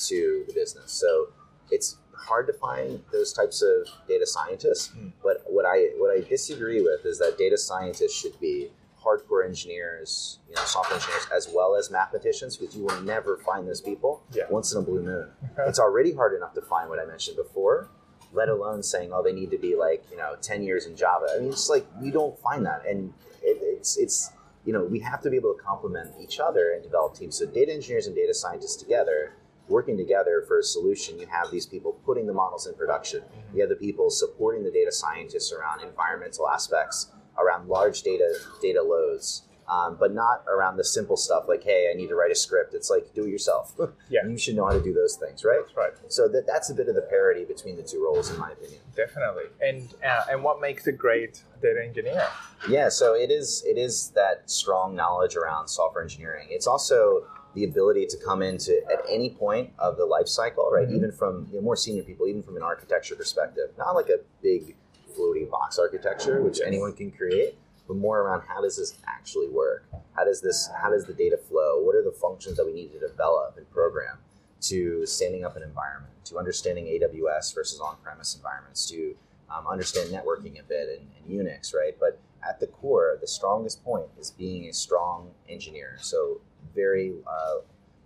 to the business. So it's hard to find those types of data scientists. Mm. But what I what I disagree with is that data scientists should be hardcore engineers, you know, software engineers, as well as mathematicians, because you will never find those people Yeah. once in a blue moon. it's already hard enough to find what I mentioned before, let alone saying, oh, they need to be like, you know, 10 years in Java. I mean, it's like you don't find that. And it, it's, it's you know, we have to be able to complement each other and develop teams. So data engineers and data scientists together, working together for a solution, you have these people putting the models in production. You have the people supporting the data scientists around environmental aspects, around large data data loads. Um, but not around the simple stuff like, hey, I need to write a script. It's like, do it yourself. [LAUGHS] Yeah. You should know how to do those things, right? That's right. So that, that's a bit of the parity between the two roles, in my opinion. Definitely. And uh, and what makes a great data engineer? Yeah, so it is it is that strong knowledge around software engineering. It's also the ability to come into at any point of the life cycle, right? Mhm. Even from you know, more senior people, even from an architecture perspective, not like a big floating box architecture, which anyone can create, but more around how does this actually work? How does this how does the data flow? What are the functions that we need to develop and program to standing up an environment, to understanding AWS versus on-premise environments, to um, understand networking a bit and, and Unix, right? But at the core, the strongest point is being a strong engineer. So very uh,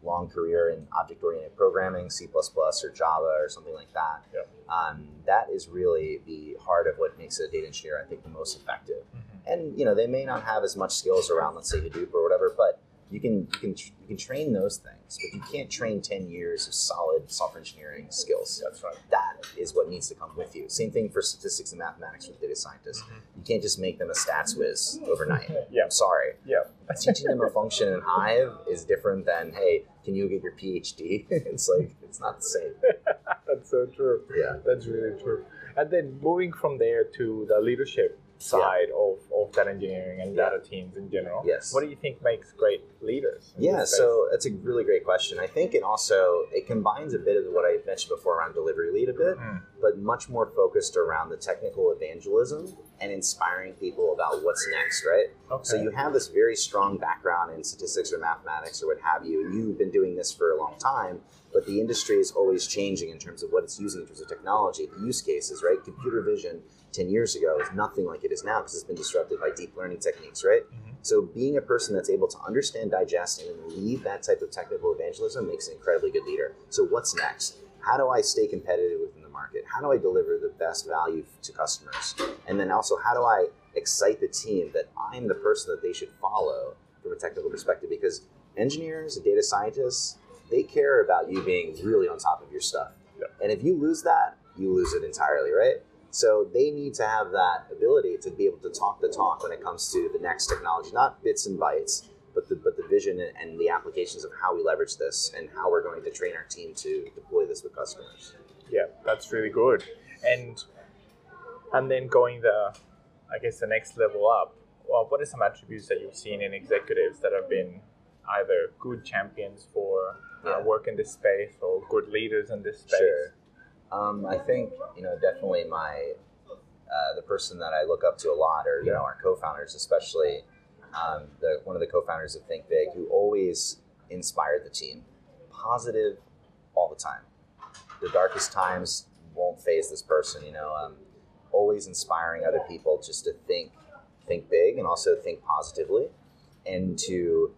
long career in object-oriented programming, C++ or Java or something like that. Um, that is really the heart of what makes a data engineer, I think, the most effective. And you know, they may not have as much skills around, let's say, Hadoop or whatever, but you can you can you can train those things, but you can't train ten years of solid software engineering skills That's right. that is what needs to come with you. Same thing for statistics and mathematics with data scientists. Mm-hmm. You can't just make them a stats whiz overnight. [LAUGHS] Yeah. I'm sorry. Yeah. Teaching them a function in Hive is different than, hey, can you get your PhD? [LAUGHS] it's like, it's not the same. [LAUGHS] That's so true. Yeah. That's really true. And then moving from there to the leadership side of, of data engineering and Yeah. data teams in general. Yes. What do you think makes great leaders? Yeah, so that's a really great question. I think it also it combines a bit of what I mentioned before around delivery lead a bit, Mm. but much more focused around the technical evangelism and inspiring people about what's next, right? okay. So you have this very strong background in statistics or mathematics or what have you, and you've been doing this for a long time, but the industry is always changing in terms of what it's using in terms of technology, the use cases, right? Computer vision 10 years ago is nothing like it is now because it's been disrupted by deep learning techniques, right? Mhm. So being a person that's able to understand, digest, and then lead that type of technical evangelism makes an incredibly good leader. So what's next? How do I stay competitive within the market? How do I deliver the best value to customers? And then also, how do I excite the team that I'm the person that they should follow from a technical perspective? Because engineers and data scientists, they care about you being really on top of your stuff. Yeah. And if you lose that, you lose it entirely, right? So they need to have that ability to be able to talk the talk when it comes to the next technology, not bits and bytes, but the but the vision and- and the applications of how we leverage this and how we're going to train our team to deploy this with customers. Yeah, that's really good. And and then going the, I guess the next level up. Well, what are some attributes that you've seen in executives that have been either good champions for Yeah. uh, work in this space or good leaders in this space? Sure. Um, I think you know definitely my uh, the person that I look up to a lot, or you know our co-founders, especially um, the one of the co-founders of Think Big, who always inspired the team, positive all the time. The darkest times won't faze this person. You know, um, always inspiring other people just to think think big and also think positively, and to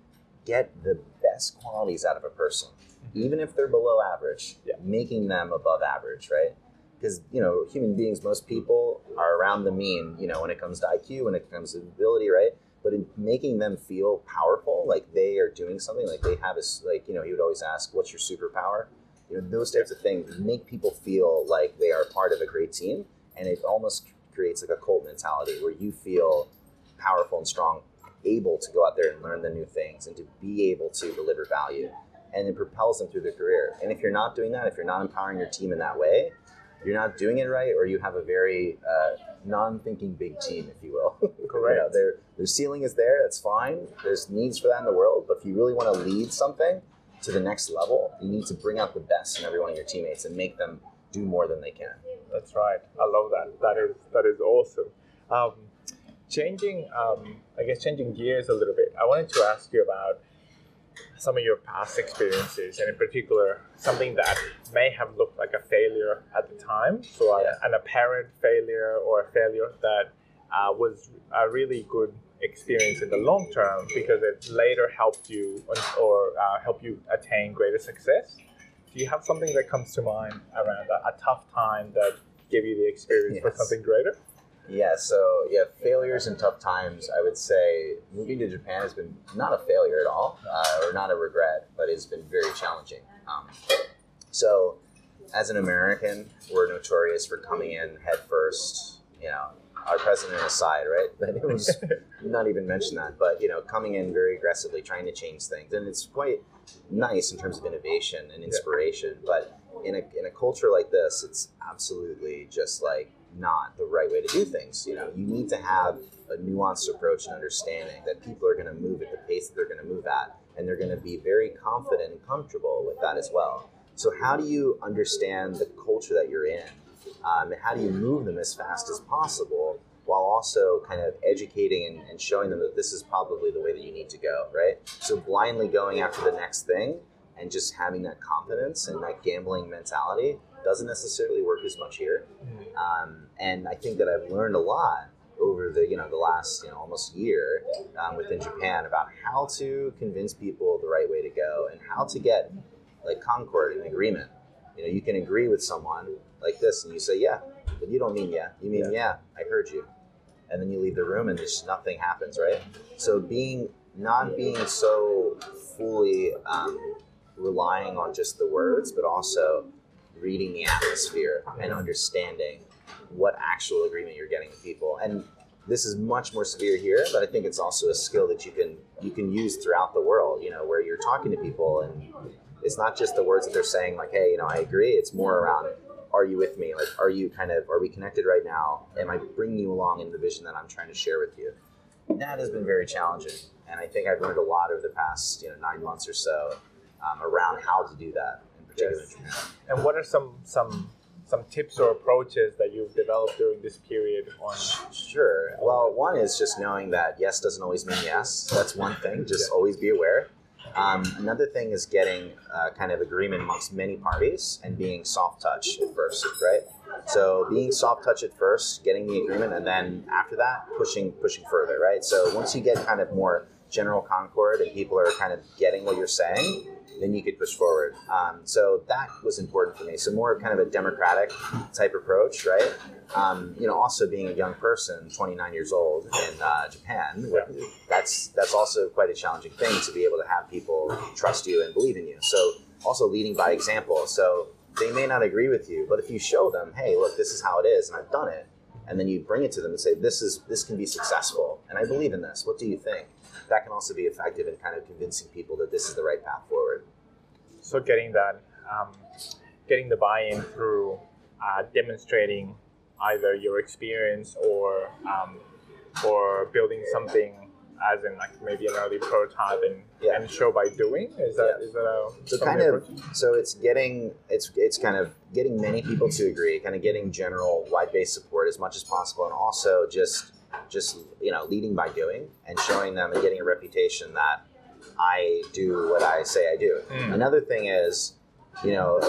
get the best qualities out of a person mm-hmm. even if they're below average, Yeah. making them above average, right? Because you know, human beings, most people are around the mean. You know, when it comes to IQ, when it comes to ability, right? But in making them feel powerful, like they are doing something, like they have a like you know, he would always ask, "What's your superpower?" You know, those types of things make people feel like they are part of a great team, and it almost creates like a cult mentality where you feel powerful and strong, able to go out there and learn the new things and to be able to deliver value and it propels them through their career. And if you're not doing that, if you're not empowering your team in that way, you're not doing it right, or you have a very uh, non-thinking big team, if you will. Correct. [LAUGHS] you know, their their ceiling is there. That's fine. There's needs for that in the world, but if you really want to lead something to the next level, you need to bring out the best in every one of your teammates and make them do more than they can. That's right. I love that. That is that is awesome. Um, changing, um, I guess, changing gears a little bit. I wanted to ask you about some of your past experiences, and in particular, something that may have looked like a failure at the time, so a- Yeah. an apparent failure or a failure that uh, was a really good experience in the long term because it later helped you or uh, helped you attain greater success. Do you have something that comes to mind around a, a tough time that gave you the experience for something greater? Yeah, so yeah, failures and tough times. I would say moving to Japan has been not a failure at all, uh, or not a regret, but it's been very challenging. Um, so, as an American, we're notorious for coming in head first. You know, our president aside, right? [LAUGHS] But it was not even mention that, but you know, coming in very aggressively, trying to change things, and it's quite nice in terms of innovation and inspiration. But in a in a culture like this, it's absolutely just like not the right way to do things. You know, you need to have a nuanced approach and understanding that people are going to move at the pace that they're going to move at, and they're going to be very confident and comfortable with that as well. So, how do you understand the culture that you're in? Um, and how do you move them as fast as possible while also kind of educating and, and showing them that this is probably the way that you need to go, right? So, blindly going after the next thing and just having that confidence and that gambling mentality doesn't necessarily work as much here. Mm-hmm. Um, and I think that I've learned a lot over the you know the last you know almost year um, within Japan about how to convince people the right way to go and how to get like concord and agreement. You know, you can agree with someone like this and you say yeah, but you don't mean yeah. You mean yeah. yeah I heard you, and then you leave the room and just nothing happens, right? So being not being so fully um, relying on just the words, but also reading the atmosphere and understanding what actual agreement you're getting with people. And this is much more severe here, but I think it's also a skill that you can you can use throughout the world. You know, where you're talking to people and it's not just the words that they're saying, like, "Hey, you know, I agree." It's more around, "Are you with me? Like, are you kind of are we connected right now? Am I bringing you along in the vision that I'm trying to share with you?" That has been very challenging, and I think I've learned a lot over the past you know nine months or so um, around how to do that Yes. And what are some some some tips or approaches that you've developed during this period on? Sure. Well one is just knowing that yes doesn't always mean yes. That's one thing. Just yeah. always be aware. Um, another thing is getting uh, kind of agreement amongst many parties and being soft touch at first right? So being soft touch at first getting the agreement and then after that pushing pushing further right? So once you get kind of more general concord and people are kind of getting what you're saying then you could push forward. Um, so that was important for me. So more of kind of a democratic type approach, right? Um, you know, also being a young person, 29 years old in uh, Japan, yeah. that's that's also quite a challenging thing to be able to have people trust you and believe in you. So also leading by example. So they may not agree with you, but if you show them, hey, look, this is how it is, and I've done it, and then you bring it to them and say, this is this can be successful, and I believe in this. What do you think? That can also be effective in kind of convincing people that this is the right path forward. So getting that, um, getting the buy-in through uh, demonstrating either your experience or um, or building something as in like maybe an early prototype and, yeah. and show by doing is that yeah. is that a so kind of so it's getting it's it's kind of getting many people to agree kind of getting general wide based support as much as possible and also just just you know leading by doing and showing them and getting a reputation that I do what I say I do. Mm. Another thing is, you know,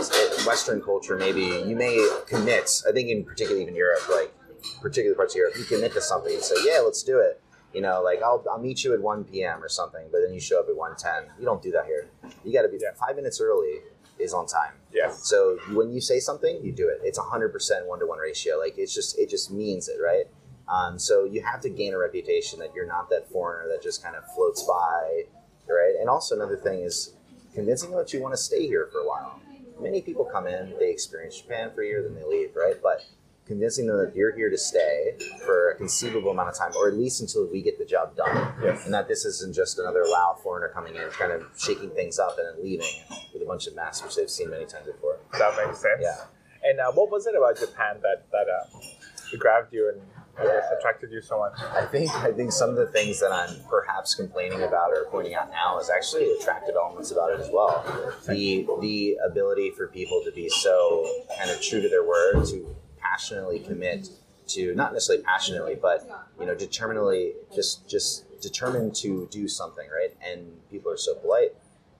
Western culture maybe you may commit. I think in particular even Europe, like particular parts of Europe, you commit to something and say, yeah, let's do it. You know, like I'll, I'll meet you at 1 p.m. or something, but then you show up at 1:10. You don't do that here. You got to be yeah. five minutes early is on time. Yeah. So when you say something, you do it. It's a hundred percent one to one ratio. Like it's just it just means it, right? Um, so you have to gain a reputation that you're not that foreigner that just kind of floats by, right? And also another thing is convincing them that you want to stay here for a while. Many people come in, they experience Japan for a year, then they leave, right? But convincing them that you're here to stay for a conceivable amount of time, or at least until we get the job done, yes. and that this isn't just another loud foreigner coming in, kind of shaking things up and then leaving with a bunch of mess, which they've seen many times before. Does that makes sense. Yeah. And uh, what was it about Japan that that uh, grabbed you and attracted you so much? I think I think some of the things that I'm perhaps complaining about or pointing out now is actually attractive elements about it as well. The the ability for people to be so kind of true to their word, to passionately commit to not necessarily passionately, but you know, determinedly just just determined to do something, right? And people are so polite.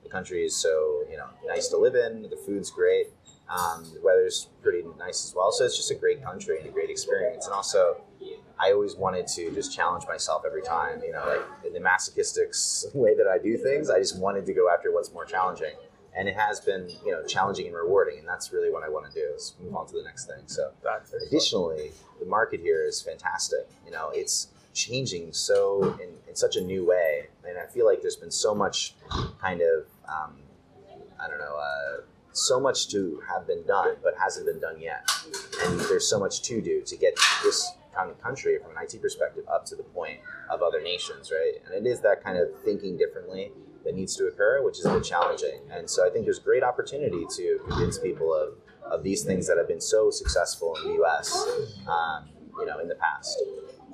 The country is so you know nice to live in. The food's great. Um, the weather's pretty nice as well. So it's just a great country and a great experience. And also, I always wanted to just challenge myself every time. You know, like in the masochistic [LAUGHS] way that I do things, I just wanted to go after what's more challenging. and it has been you know challenging and rewarding, and that's really what I want to do is move on to the next thing. So additionally, the market here is fantastic. You know, it's changing so in, in such a new way, and I feel like there's been so much kind of um, I don't know. Uh, so much to have been done, but hasn't been done yet. And there's so much to do to get this kind of country, from an IT perspective, up to the point of other nations, right? And it is that kind of thinking differently that needs to occur, which is a bit challenging. And so I think there's great opportunity to convince people of, of these things that have been so successful in the US, um, you know, in the past.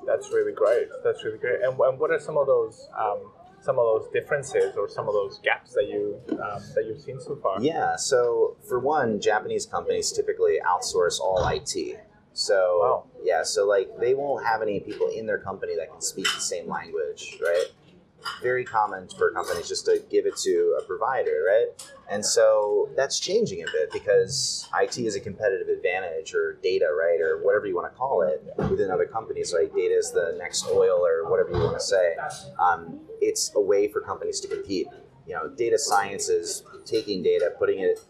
That's really great. That's really great. And, and what are some of those um, some of those differences or some of those gaps that you um, that you've seen so far? Yeah. So for one, Japanese companies typically outsource all IT. So Wow. yeah, so like they won't have any people in their company that can speak the same language, right? Very common for companies just to give it to a provider, right? And so that's changing a bit because IT is a competitive advantage or data, right? Or whatever you want to call it within other companies, like data is the next oil or whatever you want to say. Um, it's a way for companies to compete. You know, data science is taking data, putting it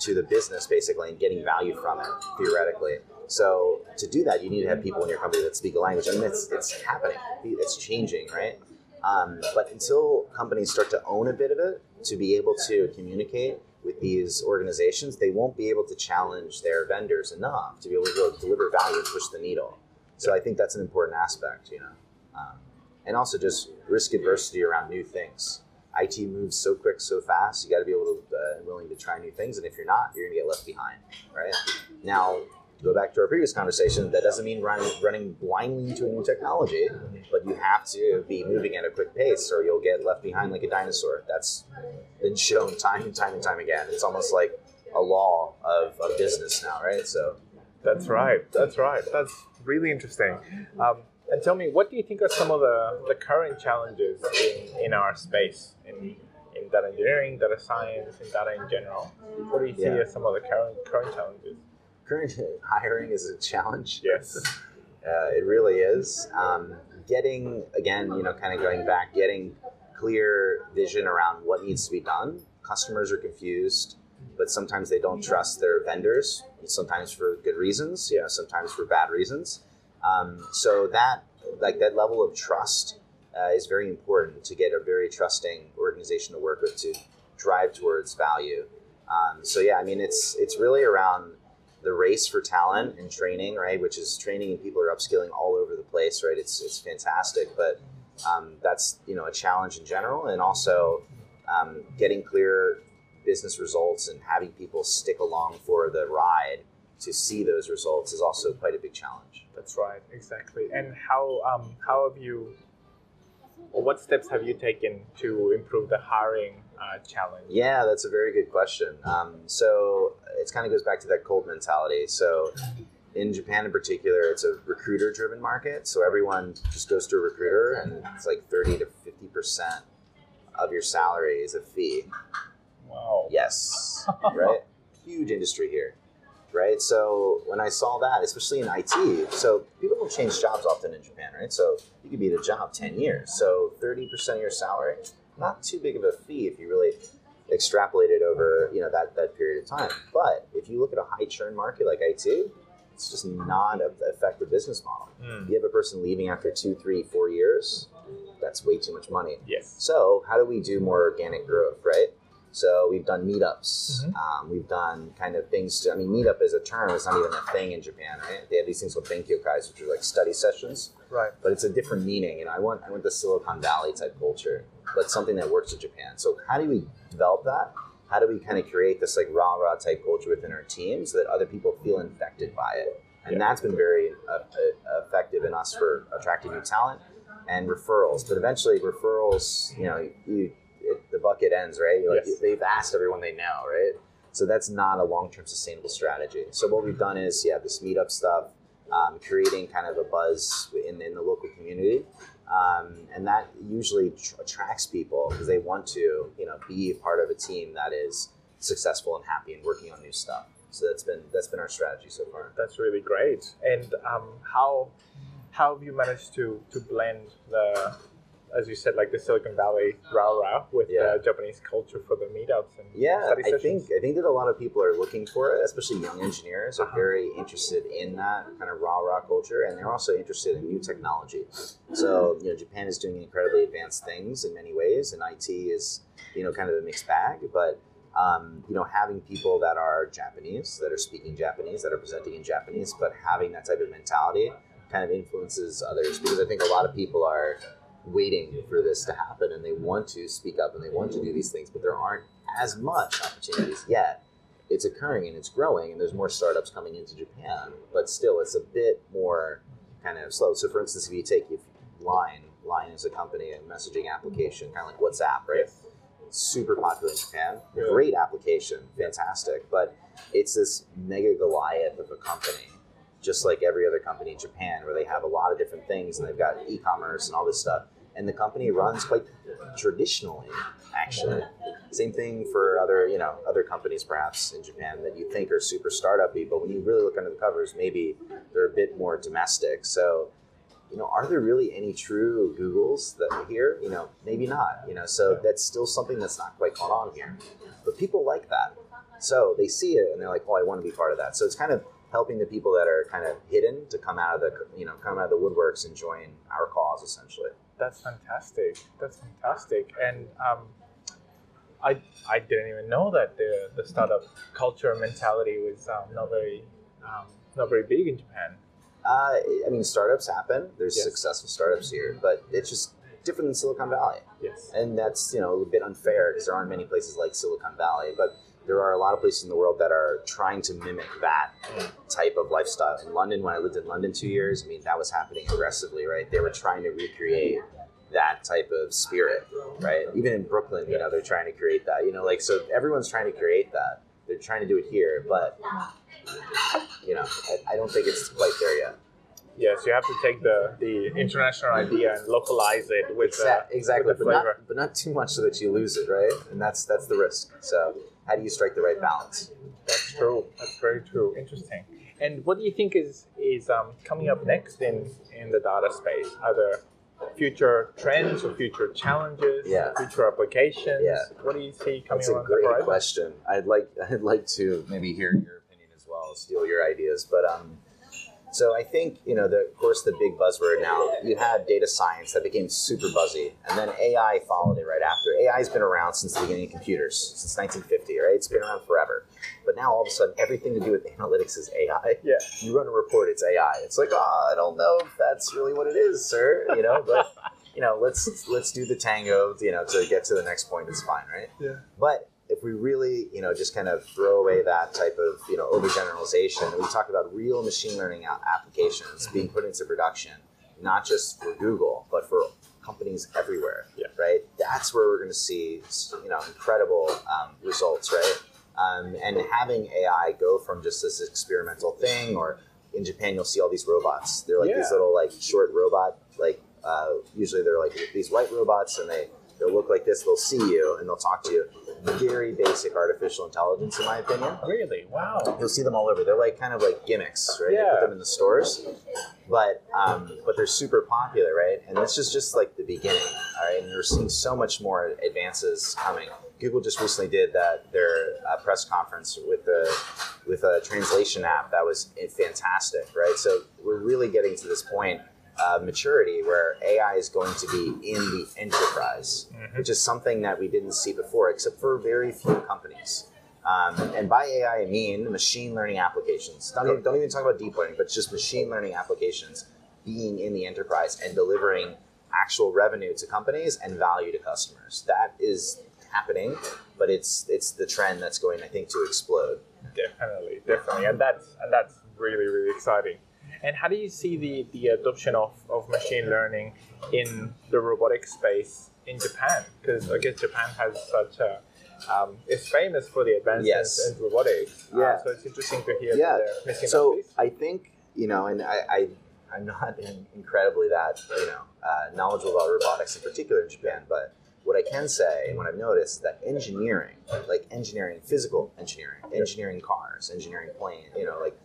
to the business basically and getting value from it theoretically. So to do that, you need to have people in your company that speak a language. Mean, it's, it's happening. It's changing, right? Um, but until companies start to own a bit of it, to be able to communicate with these organizations, they won't be able to challenge their vendors enough to be able to deliver value and push the needle. So I think that's an important aspect, you know, um, and also just risk adversity around new things. IT moves so quick, so fast. You got to be able to uh, willing to try new things, and if you're not, you're gonna get left behind, right? Now, go back to our previous conversation, that doesn't mean running running blindly into a new technology, but you have to be moving at a quick pace, or you'll get left behind like a dinosaur. That's been shown time and time and time again. It's almost like a law of, of business now, right? So That's right. That's right. That's really interesting. Um, and tell me, what do you think are some of the, the current challenges in, in our space, in, in data engineering, data science, and data in general? What do you see Yeah. as some of the current current challenges? Current [LAUGHS] hiring is a challenge. Yes. [LAUGHS] Uh, it really is. Um, getting, again, you know, kind of going back, getting clear vision around what needs to be done. Customers are confused, but sometimes they don't trust their vendors, sometimes for good reasons, you know, sometimes for bad reasons. Um, so that, like that level of trust uh, is very important to get a very trusting organization to work with to drive towards value. Um, so yeah, I mean, it's it's really around the race for talent and training, right? Which is training and people are upskilling all over the place, right? It's it's fantastic, but um, that's you know a challenge in general, and also um, getting clear business results and having people stick along for the ride to see those results is also quite a big challenge. That's right, exactly. And how um, how have you, or what steps have you taken to improve the hiring uh, challenge? Yeah, that's a very good question. Um, so it kind of goes back to that cold mentality. So in Japan in particular, it's a recruiter driven market. So everyone just goes to a recruiter, and it's like 30 to 50% of your salary is a fee. Wow. Yes, [LAUGHS] right? Huge industry here, right? So when I saw that, especially in IT, so people don't change jobs often in Japan, right? So you could be at a job 10 years. So 30% of your salary, not too big of a fee if you really extrapolate it over, you know, that, that period of time. But if you look at a high churn market like IT, it's just not an effective business model. Mm. You have a person leaving after two, three, four years, that's way too much money. Yes. So, how do we do more organic growth, right? So, we've done meetups. Mhm. Um, we've done kind of things to, I mean, meetup is a term, it's not even a thing in Japan, right? They have these things called Benkyokais, which are like study sessions, Right. but it's a different meaning. You know, I want, I want the Silicon Valley type culture, but something that works in Japan. So, how do we develop that? How do we kind of create this like rah rah type culture within our team so that other people feel infected by it? And Yeah. that's been very uh, uh, effective in us for attracting new talent and referrals. But eventually, referrals, you know, you it, the bucket ends, right? Like, Yes. They've asked everyone they know, right? So that's not a long term sustainable strategy. So what we've done is, yeah, this meetup stuff, um, creating kind of a buzz in, in the local community. Um, and that usually tr- attracts people because they want to, you know, be part of a team that is successful and happy and working on new stuff. So that's been that's been our strategy so far. That's really great. And um, how how have you managed to to blend the as you said, like the Silicon Valley rah rah with Yeah. the Japanese culture for the meetups and Yeah, study I think I think that a lot of people are looking for it, especially young engineers are very interested in that kind of rah rah culture, and they're also interested in new technology. So you know, Japan is doing incredibly advanced things in many ways, and IT is you know kind of a mixed bag. But um, you know, having people that are Japanese, that are speaking Japanese, that are presenting in Japanese, but having that type of mentality kind of influences others because I think a lot of people are waiting for this to happen and they want to speak up and they want to do these things, but there aren't as much opportunities yet. It's occurring and it's growing, and there's more startups coming into Japan, but still, it's a bit more kind of slow. So, for instance, if you take if Line, Line is a company, a messaging application, kind of like WhatsApp, right? Super popular in Japan. Great application, fantastic, but it's this mega Goliath of a company just like every other company in Japan, where they have a lot of different things and they've got e-commerce and all this stuff. And the company runs quite traditionally, actually. Same thing for other, you know, other companies perhaps in Japan that you think are super startup-y, but when you really look under the covers, maybe they're a bit more domestic. So, you know, are there really any true Googles that are here? You know, maybe not. You know, so that's still something that's not quite caught on here. But people like that. So they see it and they're like, oh, I want to be part of that. So it's kind of helping the people that are kind of hidden to come out of the you know come out of the woodworks and join our cause essentially. That's fantastic. That's fantastic. And um, I I didn't even know that the the startup culture mentality was um, not very um, not very big in Japan. Uh, I mean, startups happen. There's Yes. successful startups here, but it's just different than Silicon Valley, Yes. and that's you know a bit unfair because there aren't many places like Silicon Valley, but there are a lot of places in the world that are trying to mimic that type of lifestyle. In London, when I lived in London two years, I mean that was happening aggressively, right? They were trying to recreate that type of spirit, right? Even in Brooklyn, you know, they're trying to create that. You know, like so everyone's trying to create that. They're trying to do it here, but you know, I, I don't think it's quite there yet. Yes, you have to take the, the international idea and localize it with uh, Exact, the, exactly, with but not, but not too much so that you lose it, right? And that's that's the risk. So, how do you strike the right balance? That's true. That's very true. Interesting. And what do you think is is um, coming up next in in the data space? Are there future trends or future challenges? Yeah. Future applications? Yeah. What do you see coming That's a great question. I'd like [LAUGHS] I'd like to maybe hear your opinion as well, steal your ideas. But um, so I think you know, the, of course, the big buzzword now. You had data science that became super buzzy, and then AI followed it right after. AI has been around since the beginning of computers, since 1950, right? It's been around forever. But now all of a sudden, everything to do with analytics is AI. Yeah. You run a report, it's AI. It's like, oh, I don't know if that's really what it is, sir. You know, but you know, let's let's do the tango. You know, to get to the next point is fine, right? Yeah. But if we really, you know, just kind of throw away that type of, you know, overgeneralization, and we talk about real machine learning applications being put into production, not just for Google, but for companies everywhere, Yeah. right? That's where we're going to see, you know, incredible um, results, right? Um, and having AI go from just this experimental thing, or in Japan, you'll see all these robots. They're like these little, like, short robot, like, uh, usually they're like these white robots, and they they'll look like this. They'll see you and they'll talk to you. Very basic artificial intelligence, in my opinion. Really? Wow. You'll see them all over. They're like kind of like gimmicks, right? They Yeah. put them in the stores, but um, but they're super popular, right? And this is just like the beginning, all right? And we're seeing so much more advances coming. Google just recently did that their uh, press conference with the with a translation app that was fantastic, right? So we're really getting to this point of maturity where AI is going to be in the enterprise, Mhm. which is something that we didn't see before, except for very few companies. Um, and by AI, I mean machine learning applications. Don't even, don't even talk about deep learning, but just machine learning applications being in the enterprise and delivering actual revenue to companies and value to customers. That is happening, but it's it's the trend that's going, I think, to explode. Definitely, definitely, and that's and that's really really exciting. And how do you see the the adoption of, of machine learning in the robotic space in Japan? Because I guess Japan has such a um, is famous for the advances Yes. in robotics. Uh, Yeah. so it's interesting to hear Yeah. So. I think you know, and I, I I'm not in- [LAUGHS] incredibly that you know uh, knowledgeable about robotics in particular in Japan, but what I can say and what I've noticed is that engineering, like engineering, physical engineering, engineering cars, engineering plane, you know, like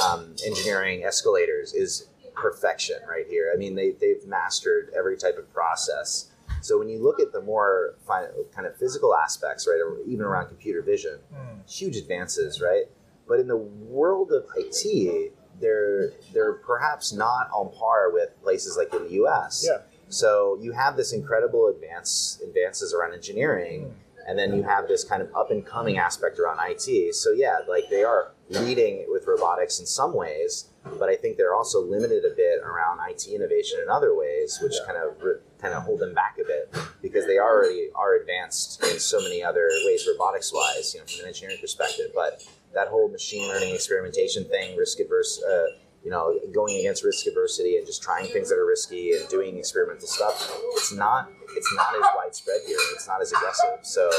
um, engineering escalators, is perfection right here. I mean, they, they've mastered every type of process. So when you look at the more kind of physical aspects, right, even around computer vision, mm. huge advances, right? But in the world of IT, they're they're perhaps not on par with places like in the U.S. Yeah. So you have this incredible advance advances around engineering. And then you have this kind of up and coming aspect around IT. So yeah, like they are leading with robotics in some ways, but I think they're also limited a bit around IT innovation in other ways, which kind of kind of hold them back a bit because they already are advanced in so many other ways, robotics wise, you know, from an engineering perspective. But that whole machine learning experimentation thing, risk adverse. Uh, you know, going against risk adversity and just trying things that are risky and doing experimental stuff. It's not it's not as widespread here. It's not as aggressive. So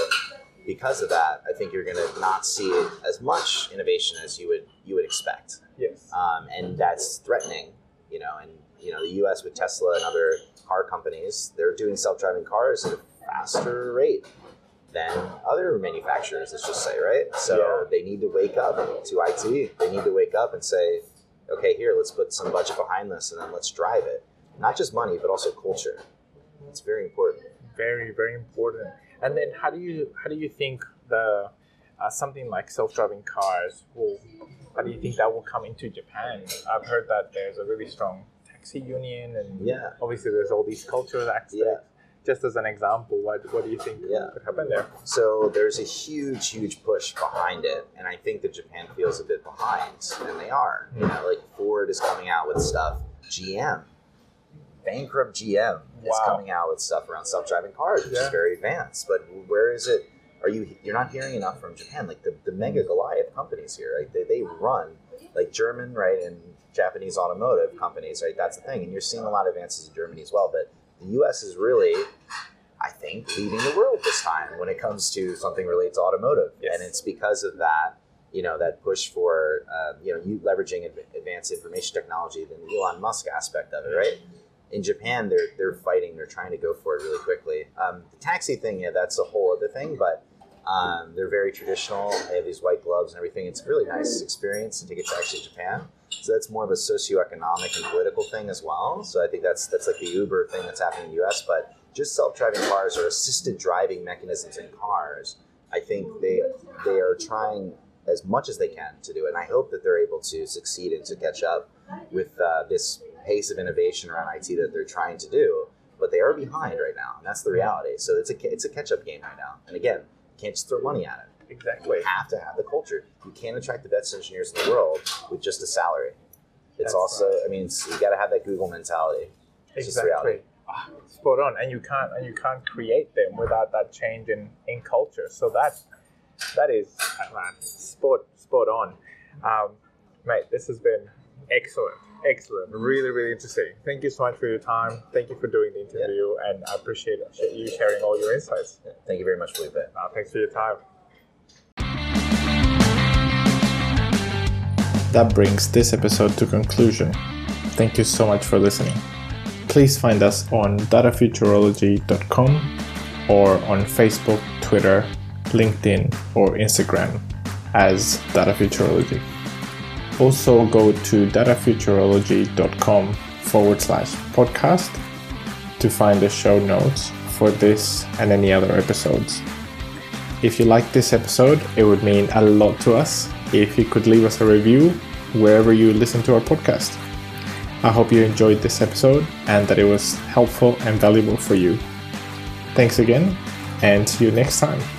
because of that, I think you're going to not see as much innovation as you would you would expect. Yes. Um, and that's threatening. You know, and you know the U.S. with Tesla and other car companies, they're doing self-driving cars at a faster rate than other manufacturers. Let's just say, right? So yeah. they need to wake up to IT. They need to wake up and say, okay, here, let's put some budget behind this, and then let's drive it. Not just money, but also culture. It's very important. Very, very important. And then, how do you how do you think the uh, something like self-driving cars will? How do you think that will come into Japan? I've heard that there's a really strong taxi union, and yeah. obviously there's all these cultural aspects. Yeah. Just as an example, what, what do you think yeah. could happen there? So there's a huge, huge push behind it, and I think that Japan feels a bit behind, and they are. You know, like Ford is coming out with stuff. GM bankrupt GM is coming out with stuff around self-driving cars, which yeah. is very advanced. But where is it? Are you you're not hearing enough from Japan? Like the, the mega Goliath companies here, right? They, they run like German, right, and Japanese automotive companies, right? That's the thing, and you're seeing a lot of advances in Germany as well. But the U.S. is really, I think, leading the world this time when it comes to something related to automotive, yes. and it's because of that you know that push for uh, you know you leveraging advanced information technology, than the Elon Musk aspect of it, right? in Japan, they're they're fighting. They're trying to go for it really quickly. Um, the taxi thing, yeah, that's a whole other thing. But um, they're very traditional. They have these white gloves and everything. It's a really nice experience to get to actually Japan. So that's more of a socioeconomic and political thing as well. So I think that's that's like the Uber thing that's happening in the U.S. But just self-driving cars or assisted driving mechanisms in cars, I think they they are trying as much as they can to do it. And I hope that they're able to succeed and to catch up with uh, this pace of innovation around IT that they're trying to do, but they are behind right now, and that's the reality. So it's a it's a catch up game right now. And again, can't just throw money at it. Exactly. You have to have the culture. You can't attract the best engineers in the world with just a salary. It's that's also, right. I mean, you got to have that Google mentality. It's exactly. Ah, spot on, and you can't and you can't create them without that change in, in culture. So that that is man, spot spot on, um, mate. This has been excellent. Excellent. Really, really interesting. Thank you so much for your time. Thank you for doing the interview, yeah. and I appreciate you sharing all your insights. Yeah. Thank you very much, Felipe. Uh, thanks for your time. That brings this episode to conclusion. Thank you so much for listening. Please find us on datafuturology.com or on Facebook, Twitter, LinkedIn, or Instagram as Data Futurology. Also go to datafuturology.com forward slash podcast to find the show notes for this and any other episodes. If you like this episode, it would mean a lot to us if you could leave us a review wherever you listen to our podcast. I hope you enjoyed this episode and that it was helpful and valuable for you. Thanks again, and see you next time.